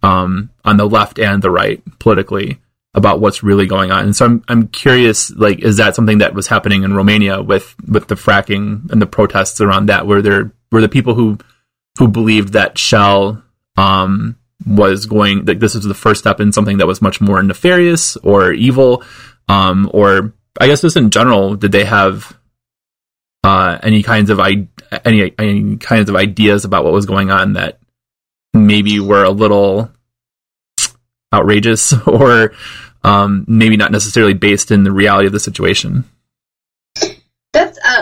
Um, on the left and the right politically about what's really going on. And so I'm I'm curious, like, is that something that was happening in Romania with with the fracking and the protests around that? Were there were the people who who believed that Shell um, was going that this was the first step in something that was much more nefarious or evil, um, or I guess just in general, did they have uh, any kinds of I- any any kinds of ideas about what was going on that maybe were a little outrageous [LAUGHS] or um, maybe not necessarily based in the reality of the situation.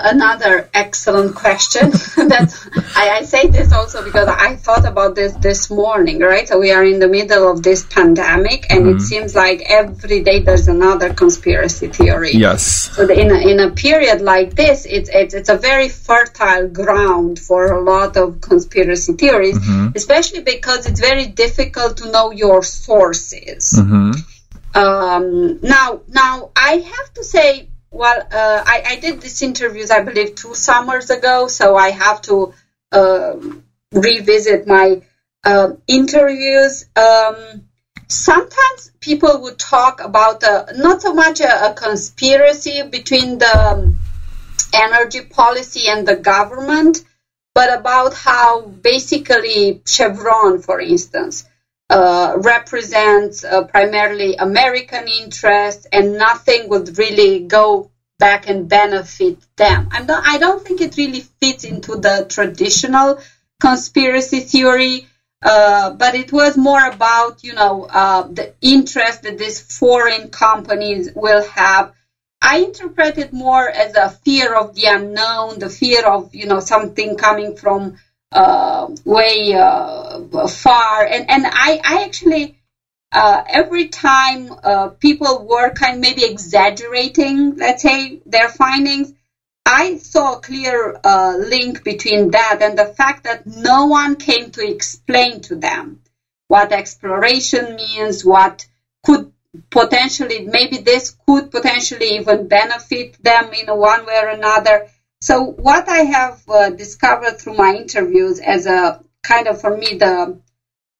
Another excellent question. [LAUGHS] that I, I say this also because I thought about this this morning. Right, so we are in the middle of this pandemic, and it Mhm. seems like every day there's another conspiracy theory. Yes. So in a, in a period like this, it's, it's it's a very fertile ground for a lot of conspiracy theories, Mhm. especially because it's very difficult to know your sources. hmm Um, now, now I have to say, well, uh, I, I did these interviews, I believe, two summers ago, so I have to um revisit my um interviews. Um, sometimes people would talk about uh, not so much a, a conspiracy between the um, energy policy and the government, but about how basically Chevron, for instance, uh, represents uh, primarily American interests, and nothing would really go back and benefit them. I'm not, I don't think it really fits into the traditional conspiracy theory. Uh, but it was more about, you know, uh, the interest that these foreign companies will have. I interpret it more as a fear of the unknown, the fear of, you know, something coming from uh, way uh, far. And, and I, I actually, uh, every time uh, people were kind of maybe exaggerating, let's say, their findings, I saw a clear uh, link between that and the fact that no one came to explain to them what exploration means, what could potentially, maybe this could potentially even benefit them in one way or another. So, what I have uh, discovered through my interviews as a kind of, for me, the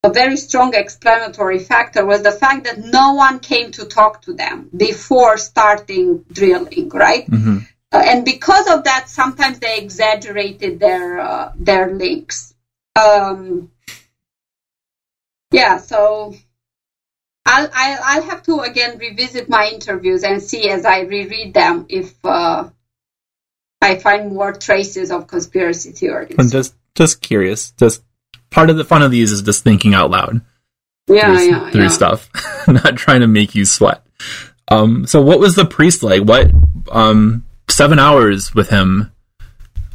a very strong explanatory factor was the fact that no one came to talk to them before starting drilling, right? hmm Uh, and because of that, sometimes they exaggerated their uh, their links. Um, yeah, so I'll, I'll I'll have to again revisit my interviews and see as I reread them if uh, I find more traces of conspiracy theories. I'm just just curious. Just part of the fun of these is just thinking out loud yeah, through, yeah, through yeah. stuff, [LAUGHS] not trying to make you sweat. Um, so what was the priest like? What um, seven hours with him?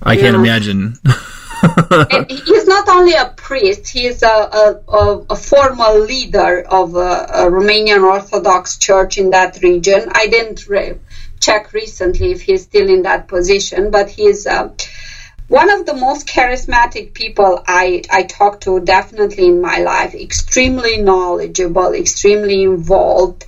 I can't imagine. And [LAUGHS] he's not only a priest; he's a, a, a, a formal leader of a, a Romanian Orthodox Church in that region. I didn't re- check recently if he's still in that position, but he's uh, one of the most charismatic people I I talked to definitely in my life. Extremely knowledgeable, extremely involved.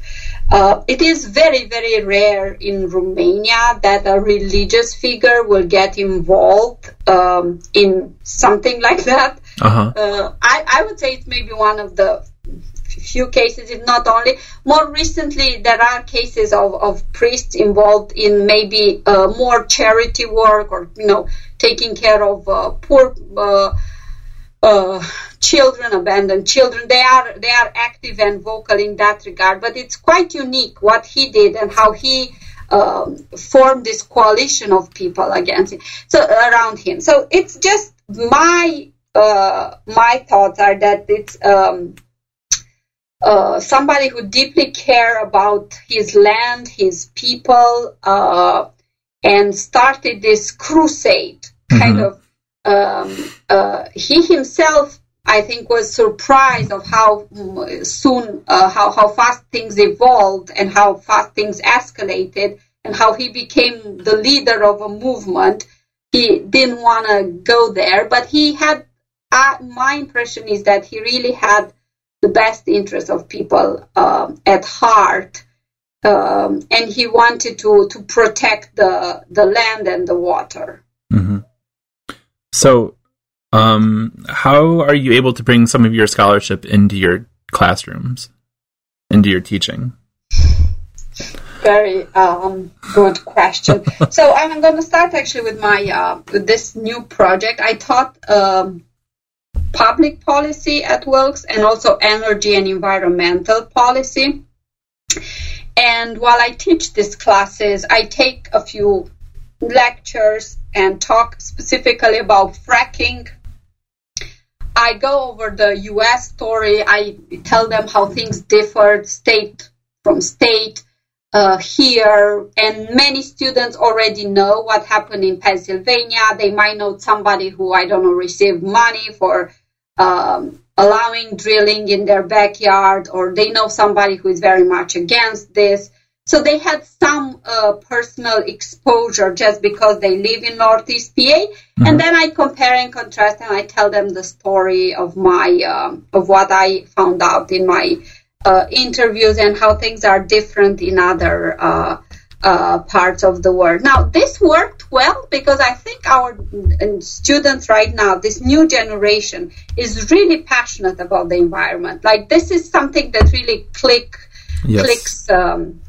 Uh, it is very, very rare in Romania that a religious figure will get involved um, in something like that. Uh huh. Uh, I, I would say it's maybe one of the few cases, if not only. More recently, there are cases of, of priests involved in maybe uh, more charity work or, you know, taking care of uh, poor uh, uh, children, abandoned children. They are they are active and vocal in that regard. But it's quite unique what he did and how he um, formed this coalition of people against him, so around him. So it's just my uh, my thoughts are that it's um, uh, somebody who deeply care about his land, his people, uh, and started this crusade kind mm-hmm. of. Um, uh, he himself, I think, was surprised of how mm, soon, uh, how how fast things evolved and how fast things escalated, and how he became the leader of a movement. He didn't want to go there, but he had. Uh, my impression is that he really had the best interest of people uh, at heart. Um, and he wanted to, to protect the, the land and the water. Mm-hmm. So, um, how are you able to bring some of your scholarship into your classrooms, into your teaching? Very um, good question. [LAUGHS] so I'm going to start actually with my uh, with this new project. I taught um, public policy at Wilkes and also energy and environmental policy. And while I teach these classes, I take a few lectures and talk specifically about fracking. I go over the US story. I tell them how things differed state from state uh, here. And many students already know what happened in Pennsylvania. They might know somebody who, I don't know, received money for um, allowing drilling in their backyard, or they know somebody who is very much against this. So they had some uh, personal exposure just because they live in Northeast PA, mm-hmm. and then I compare and contrast, and I tell them the story of my uh, of what I found out in my uh, interviews and how things are different in other uh, parts of the world. Now, this worked well because I think our students right now, this new generation, is really passionate about the environment. Like this is something that really click yes. clicks um,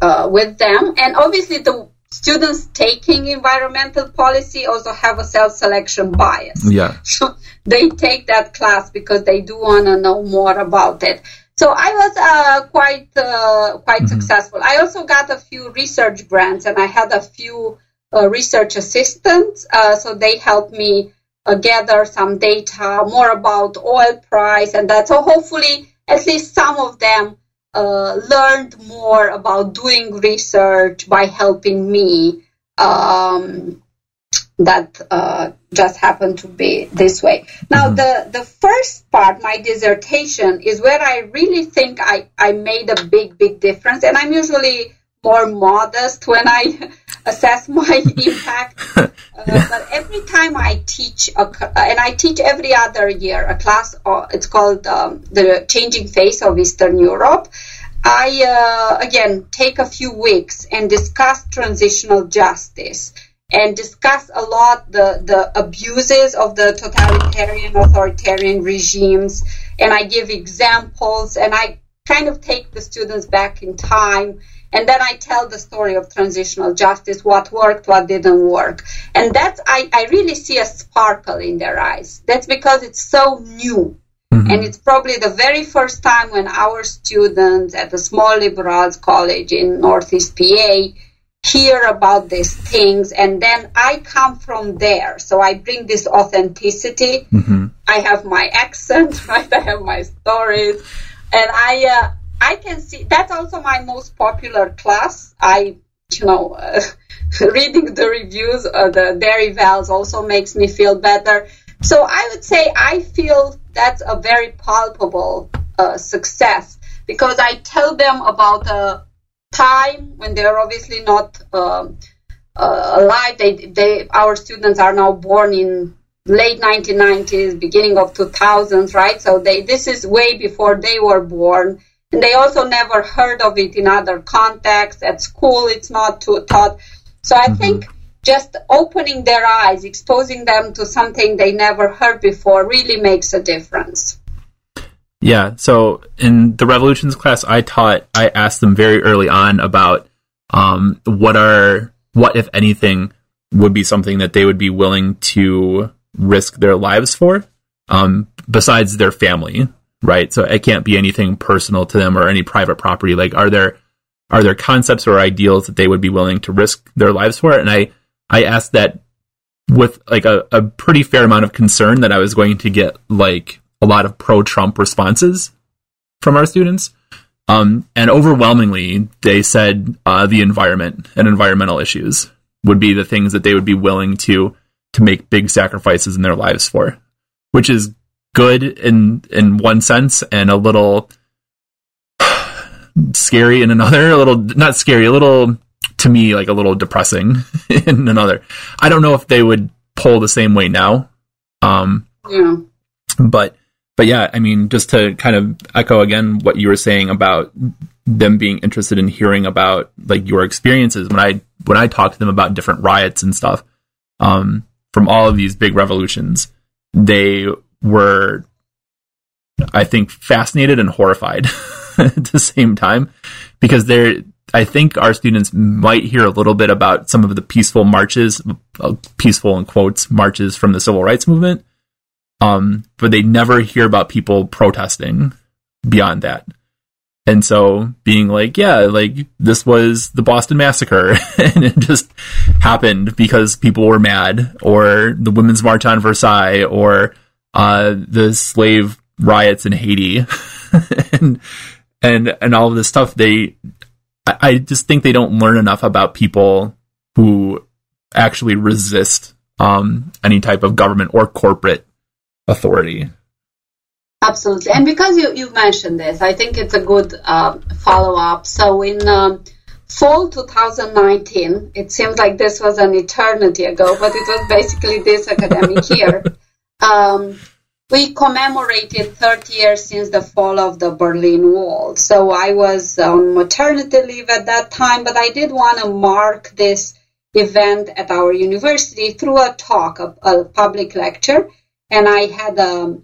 uh, with them, and obviously the students taking environmental policy also have a self-selection bias. Yeah. So [LAUGHS] they take that class because they do want to know more about it. So I was uh, quite uh, quite mm-hmm. successful. I also got a few research grants, and I had a few uh, research assistants. Uh, so they helped me uh, gather some data more about oil price and that. So hopefully, at least some of them uh, learned more about doing research by helping me. Um, that uh, just happened to be this way. Now, mm-hmm. the, the first part, my dissertation, is where I really think I, I made a big, big difference. And I'm usually more modest when I [LAUGHS] assess my [LAUGHS] impact. [LAUGHS] Uh, yeah. But every time I teach, a, and I teach every other year a class, uh, it's called um, The Changing Face of Eastern Europe. I, uh, again, take a few weeks and discuss transitional justice and discuss a lot the, the abuses of the totalitarian authoritarian regimes. And i give examples and i kind of take the students back in time and then i tell the story of transitional justice what worked what didn't work. And that's i, I really see a sparkle in their eyes. That's because it's so new. Mm-hmm. and it's probably the very first time when our students at the small liberal arts college in northeast pa hear about these things and then I come from there. So I bring this authenticity. Mm-hmm. I have my accent, [LAUGHS] right? I have my stories and I, uh, I can see that's also my most popular class. I, you know, uh, [LAUGHS] reading the reviews, uh, the dairy vals also makes me feel better. So I would say I feel that's a very palpable uh, success because I tell them about a time when they're obviously not um, uh, alive. They, they, our students are now born in late 1990s, beginning of 2000s, right? So they, this is way before they were born. And they also never heard of it in other contexts. At school, it's not too taught. So I mm-hmm. think just opening their eyes, exposing them to something they never heard before really makes a difference. Yeah. So in the revolutions class I taught, I asked them very early on about um, what are what if anything would be something that they would be willing to risk their lives for, um, besides their family, right? So it can't be anything personal to them or any private property. Like, are there are there concepts or ideals that they would be willing to risk their lives for? And I I asked that with like a, a pretty fair amount of concern that I was going to get like a lot of pro Trump responses from our students. Um, and overwhelmingly, they said uh, the environment and environmental issues would be the things that they would be willing to to make big sacrifices in their lives for, which is good in in one sense and a little [SIGHS] scary in another. A little not scary, a little to me like a little depressing [LAUGHS] in another. I don't know if they would pull the same way now. Um, Yeah. but but yeah, I mean, just to kind of echo again what you were saying about them being interested in hearing about like your experiences when I when I talk to them about different riots and stuff um, from all of these big revolutions, they were, I think, fascinated and horrified [LAUGHS] at the same time because they're. I think our students might hear a little bit about some of the peaceful marches, uh, peaceful in quotes marches from the civil rights movement, um, but they never hear about people protesting beyond that. And so being like, yeah, like this was the Boston Massacre [LAUGHS] and it just happened because people were mad or the Women's March on Versailles or uh, the slave riots in Haiti [LAUGHS] and and and all of this stuff they I, I just think they don't learn enough about people who actually resist um, any type of government or corporate authority. Absolutely. And because you, you mentioned this, I think it's a good uh, follow up. So in um, fall 2019, it seems like this was an eternity ago, but it was basically this academic [LAUGHS] year. Um, we commemorated 30 years since the fall of the Berlin Wall. So I was on maternity leave at that time, but I did want to mark this event at our university through a talk, a, a public lecture. And I had a,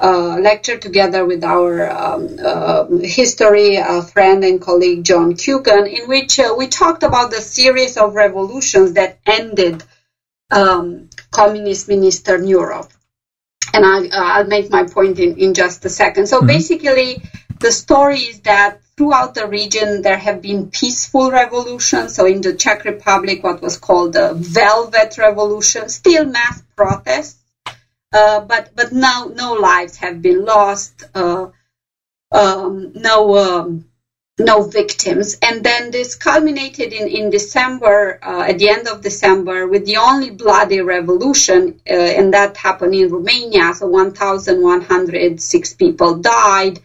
a lecture together with our um, uh, history uh, friend and colleague John Kugan, in which uh, we talked about the series of revolutions that ended um, communist in Eastern Europe and I, will make my point in, in just a second. So mm-hmm. basically, the story is that throughout the region there have been peaceful revolutions. So in the Czech Republic, what was called the Velvet Revolution, still mass protests, uh, but but now no lives have been lost, uh, um, no. Um, no victims. And then this culminated in, in December, uh, at the end of December, with the only bloody revolution, uh, and that happened in Romania. So 1,106 people died,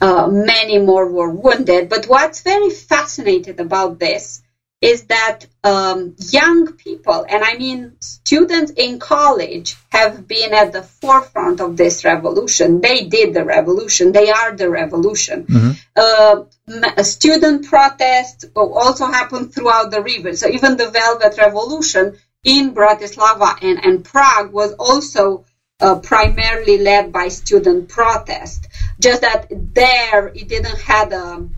uh, many more were wounded. But what's very fascinating about this is that um, young people, and I mean students in college, have been at the forefront of this revolution. They did the revolution. They are the revolution. Mm-hmm. Uh, student protests also happened throughout the region. So even the Velvet Revolution in Bratislava and, and Prague was also uh, primarily led by student protest. Just that there it didn't have a,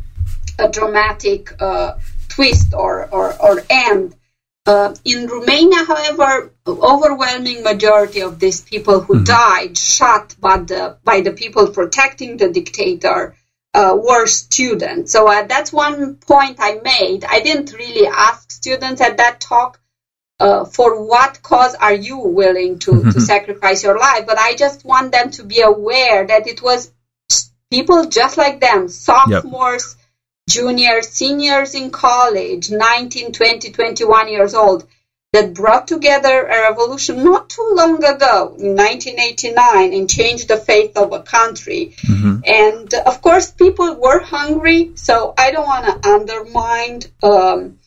a dramatic uh, twist or, or, or end. Uh, in Romania, however, overwhelming majority of these people who mm-hmm. died shot by the by the people protecting the dictator uh, were students. So uh, that's one point I made. I didn't really ask students at that talk uh, for what cause are you willing to, mm-hmm. to sacrifice your life, but I just want them to be aware that it was people just like them, sophomores. Yep juniors, seniors in college, 19, 20, 21 years old, that brought together a revolution not too long ago, in 1989, and changed the fate of a country. Mm-hmm. And of course, people were hungry, so I don't want to undermine. Um,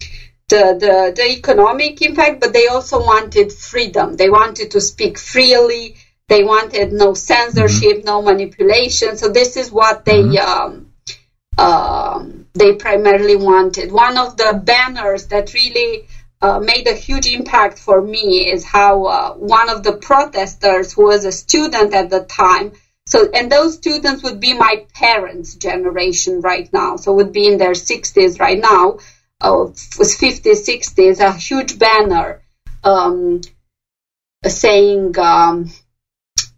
the, the, the economic impact, but they also wanted freedom. They wanted to speak freely. They wanted no censorship, mm-hmm. no manipulation. So this is what they mm-hmm. um, um, they primarily wanted. One of the banners that really uh, made a huge impact for me is how uh, one of the protesters, who was a student at the time, so, and those students would be my parents' generation right now. So, would be in their 60s right now, uh, was 50s, 60s, a huge banner um, saying, um,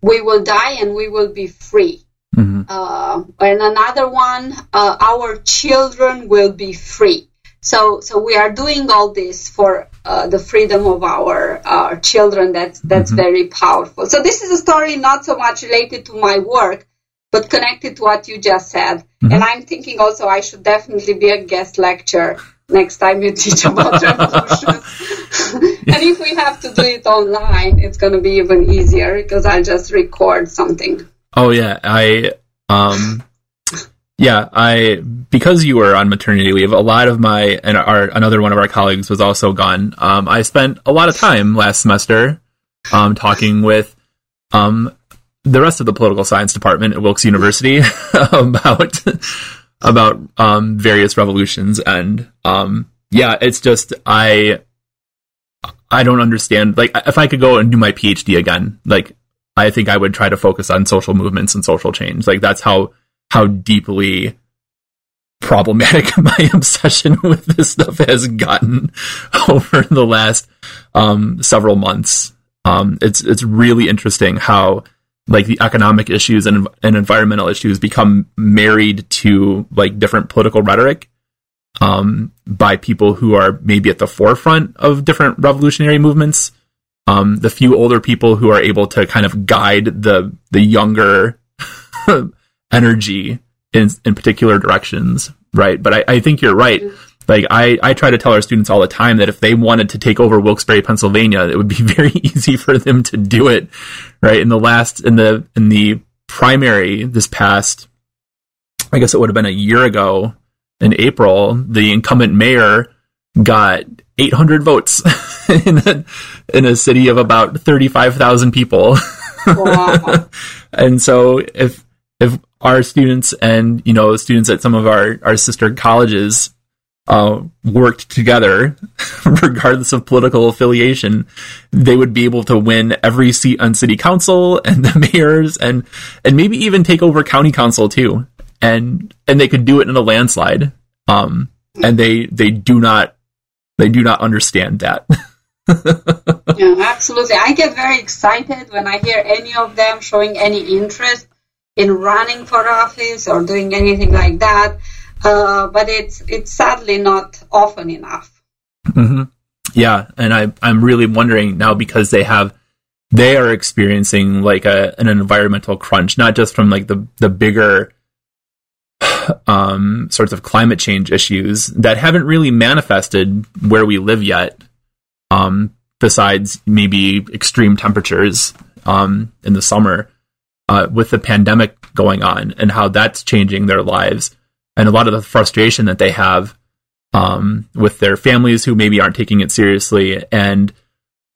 "We will die and we will be free." Mm-hmm. Uh, and another one, uh, "Our children will be free." So, so we are doing all this for uh, the freedom of our our children. That's that's mm-hmm. very powerful. So this is a story not so much related to my work, but connected to what you just said. Mm-hmm. And I'm thinking also I should definitely be a guest lecturer next time you teach about [LAUGHS] revolutions. and if we have to do it online, it's going to be even easier because I'll just record something. Oh yeah, I um yeah, I because you were on maternity leave, a lot of my and our another one of our colleagues was also gone. Um, I spent a lot of time last semester um, talking with um, the rest of the political science department at Wilkes University [LAUGHS] about about um, various revolutions, and um, yeah, it's just I I don't understand. Like, if I could go and do my PhD again, like I think I would try to focus on social movements and social change. Like that's how how deeply problematic [LAUGHS] my obsession with this stuff has gotten [LAUGHS] over the last um, several months. Um, it's it's really interesting how like the economic issues and, and environmental issues become married to like different political rhetoric um, by people who are maybe at the forefront of different revolutionary movements. Um, the few older people who are able to kind of guide the the younger [LAUGHS] energy in in particular directions, right? But I, I think you're right. Like I, I try to tell our students all the time that if they wanted to take over Wilkes-Barre, Pennsylvania, it would be [LAUGHS] very easy for them to do it, right? In the last in the in the primary this past, I guess it would have been a year ago in April, the incumbent mayor got 800 votes [LAUGHS] [LAUGHS] in a, in a city of about 35,000 people. Wow. [LAUGHS] and so if if our students and you know students at some of our our sister colleges uh, worked together, [LAUGHS] regardless of political affiliation, they would be able to win every seat on city council and the mayors and and maybe even take over county council too. And and they could do it in a landslide. Um, and they they do not they do not understand that. Yeah, absolutely. I get very excited when I hear any of them showing any interest in running for office or doing anything like that. Uh, but it's it's sadly not often enough. Mm-hmm. Yeah, and I I'm really wondering now because they have they are experiencing like a an environmental crunch, not just from like the the bigger [SIGHS] um, sorts of climate change issues that haven't really manifested where we live yet. Um, besides maybe extreme temperatures um, in the summer, uh, with the pandemic going on and how that's changing their lives and a lot of the frustration that they have um, with their families who maybe aren't taking it seriously and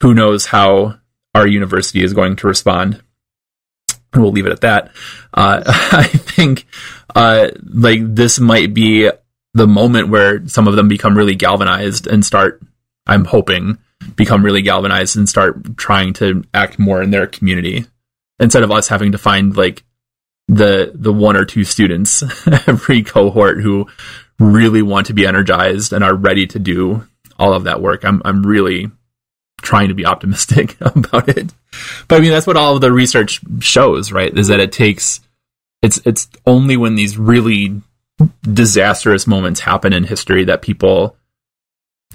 who knows how our university is going to respond. We'll leave it at that. Uh, [LAUGHS] i think uh, like this might be the moment where some of them become really galvanized and start i'm hoping become really galvanized and start trying to act more in their community instead of us having to find like the the one or two students [LAUGHS] every cohort who really want to be energized and are ready to do all of that work. I'm I'm really trying to be optimistic [LAUGHS] about it. But I mean that's what all of the research shows, right? Is that it takes it's it's only when these really disastrous moments happen in history that people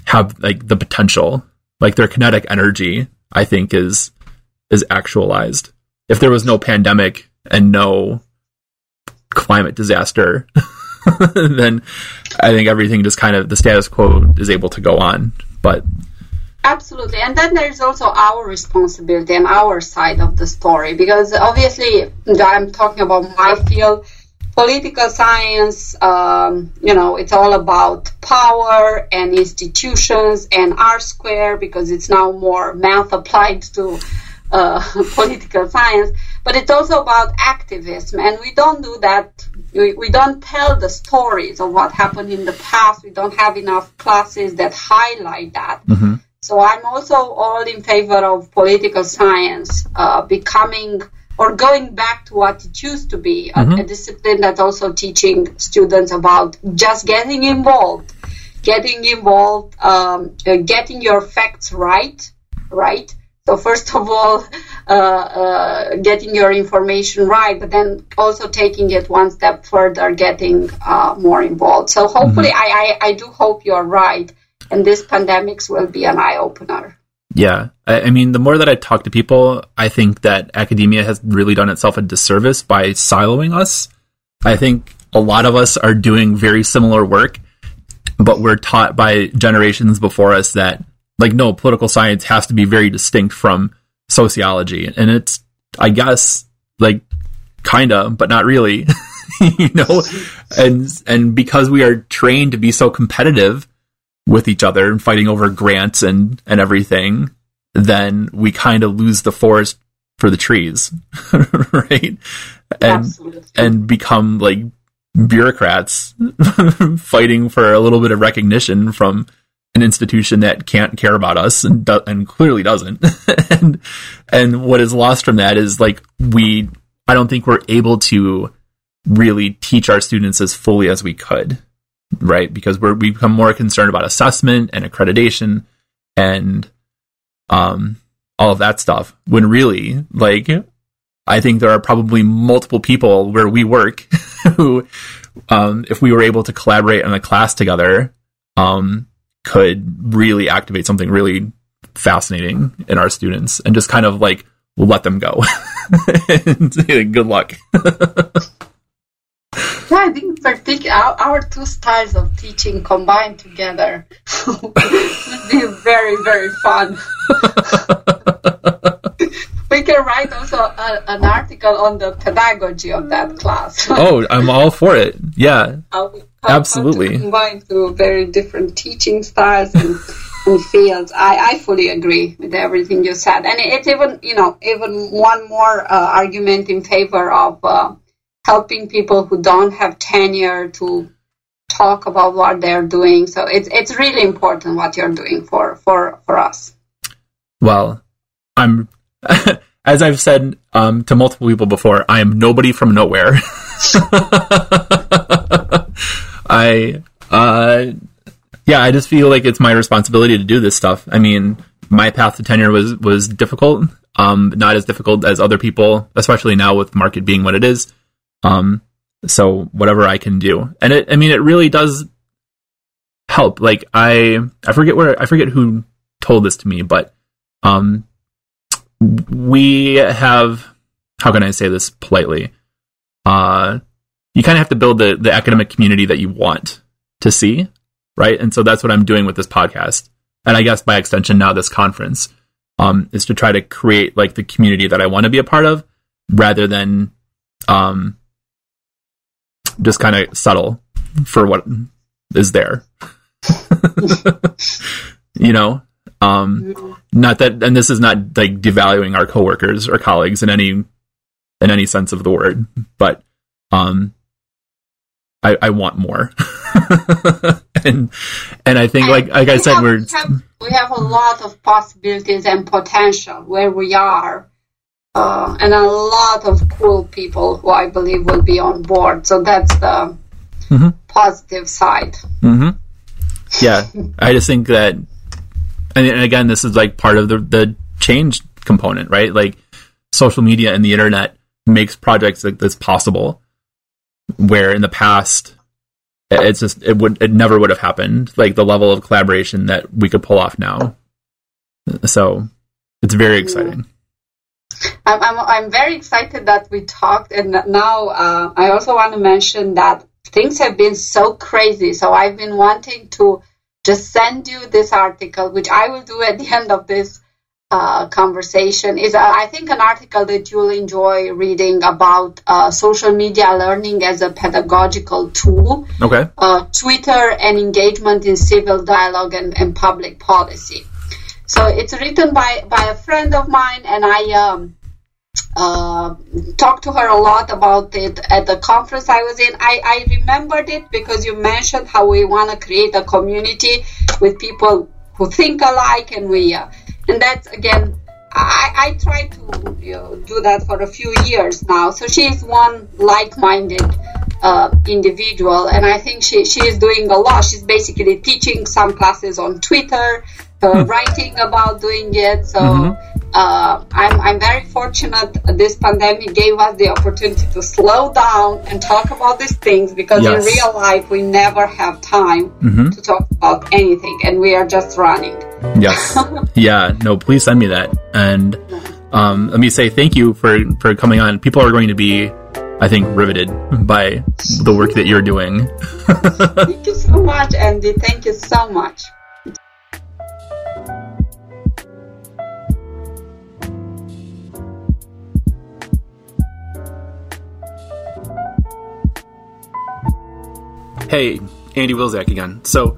have like the potential, like their kinetic energy, I think is is actualized if there was no pandemic and no climate disaster, [LAUGHS] then I think everything just kind of the status quo is able to go on. But Absolutely. And then there's also our responsibility and our side of the story because obviously I'm talking about my field. Political science, um, you know, it's all about power and institutions and R square because it's now more math applied to uh, [LAUGHS] political science, but it's also about activism. And we don't do that. We, we don't tell the stories of what happened in the past. We don't have enough classes that highlight that. Mm-hmm. So I'm also all in favor of political science uh, becoming or going back to what it used to be, mm-hmm. a, a discipline that's also teaching students about just getting involved, getting involved, um, uh, getting your facts right, right? So first of all, uh, uh, getting your information right, but then also taking it one step further, getting uh, more involved. So hopefully, mm-hmm. I, I, I do hope you're right, and this pandemics will be an eye opener. Yeah. I, I, mean, the more that I talk to people, I think that academia has really done itself a disservice by siloing us. I think a lot of us are doing very similar work, but we're taught by generations before us that, like, no, political science has to be very distinct from sociology. And it's, I guess, like, kinda, but not really. [LAUGHS] you know? [LAUGHS] And, and because we are trained to be so competitive, with each other and fighting over grants and and everything, then we kind of lose the forest for the trees, [LAUGHS] right? And Absolutely. and become like bureaucrats [LAUGHS] fighting for a little bit of recognition from an institution that can't care about us and do- and clearly doesn't. [LAUGHS] and and what is lost from that is like we I don't think we're able to really teach our students as fully as we could right? Because we're, we become more concerned about assessment and accreditation and um, all of that stuff. When really, like, I think there are probably multiple people where we work [LAUGHS] who, um, if we were able to collaborate in a class together, um, could really activate something really fascinating in our students and just kind of like let them go. [LAUGHS] [LAUGHS] good luck. Yeah, [LAUGHS] I think particular our, our, two styles of teaching combined together [LAUGHS] would be very very fun. [LAUGHS] we can write also a, an article on the pedagogy of that class. oh, I'm all for it. Yeah, how, absolutely. How combine two very different teaching styles and, and fields. I, I fully agree with everything you said, and it's even you know even one more uh, argument in favor of. Uh, helping people who don't have tenure to talk about what they're doing. So it's it's really important what you're doing for for for us. Well, I'm [LAUGHS] as I've said um, to multiple people before, I am nobody from nowhere. [LAUGHS] I uh, yeah, I just feel like it's my responsibility to do this stuff. I mean, my path to tenure was was difficult, um, not as difficult as other people, especially now with market being what it is. Um, so whatever I can do, and it, I mean, it really does help. Like I, I forget where, I forget who told this to me, but, um, we have, how can I say this politely? Uh, you kind of have to build the, the academic community that you want to see, right? And so that's what I'm doing with this podcast. And I guess by extension, now this conference, um, is to try to create like the community that I want to be a part of rather than, um, just kind of subtle for what is there. [LAUGHS] you know, um, not that, and this is not like devaluing our coworkers or colleagues in any in any sense of the word, but um, I, I want more. [LAUGHS] and and I think, like like I said, have, we're we have a lot of possibilities and potential where we are uh, and a lot of cool people who I believe will be on board. So that's the mm-hmm. positive side. Mm-hmm. Yeah, I just think that, and again, this is like part of the the change component, right? Like social media and the internet makes projects like this possible, where in the past it's just it would it never would have happened. Like the level of collaboration that we could pull off now. So it's very exciting. I'm, I'm, I'm very excited that we talked, and now uh, I also want to mention that things have been so crazy. So I've been wanting to just send you this article, which I will do at the end of this uh, conversation. Is uh, I think an article that you'll enjoy reading about uh, social media learning as a pedagogical tool. Okay. Uh, Twitter and engagement in civil dialogue and, and public policy. So it's written by by a friend of mine, and I um, uh, talked to her a lot about it at the conference I was in. I, I remembered it because you mentioned how we want to create a community with people who think alike, and we uh, and that's again I, I try to you know, do that for a few years now. So she is one like-minded uh, individual, and I think she she is doing a lot. She's basically teaching some classes on Twitter, uh, writing about doing it. So. Mm-hmm. Uh, I'm, I'm very fortunate this pandemic gave us the opportunity to slow down and talk about these things because yes. in real life we never have time mm-hmm. to talk about anything and we are just running. Yes. [LAUGHS] yeah. No, please send me that. And um, let me say thank you for, for coming on. People are going to be, I think, riveted by the work that you're doing. [LAUGHS] thank you so much, Andy. Thank you so much. Hey, Andy Wilczak again. So,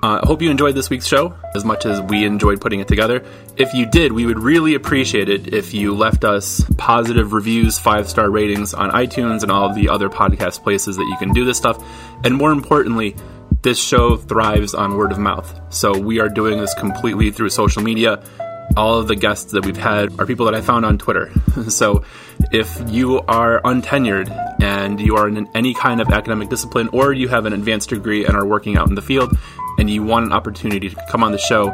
I uh, hope you enjoyed this week's show as much as we enjoyed putting it together. If you did, we would really appreciate it if you left us positive reviews, five star ratings on iTunes and all the other podcast places that you can do this stuff. And more importantly, this show thrives on word of mouth. So we are doing this completely through social media. All of the guests that we've had are people that I found on Twitter. [LAUGHS] so if you are untenured and you are in any kind of academic discipline or you have an advanced degree and are working out in the field, and you want an opportunity to come on the show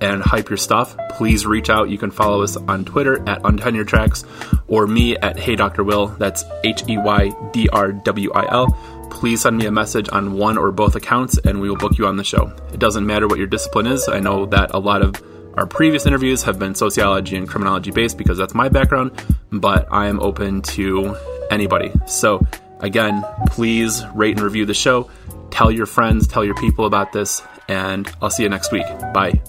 and hype your stuff, please reach out. You can follow us on Twitter at Untenured Tracks or me at Hey Dr. Will. That's H E Y D R W I L. Please send me a message on one or both accounts and we will book you on the show. It doesn't matter what your discipline is. I know that a lot of our previous interviews have been sociology and criminology based because that's my background, but I am open to anybody. So, again, please rate and review the show. Tell your friends, tell your people about this, and I'll see you next week. Bye.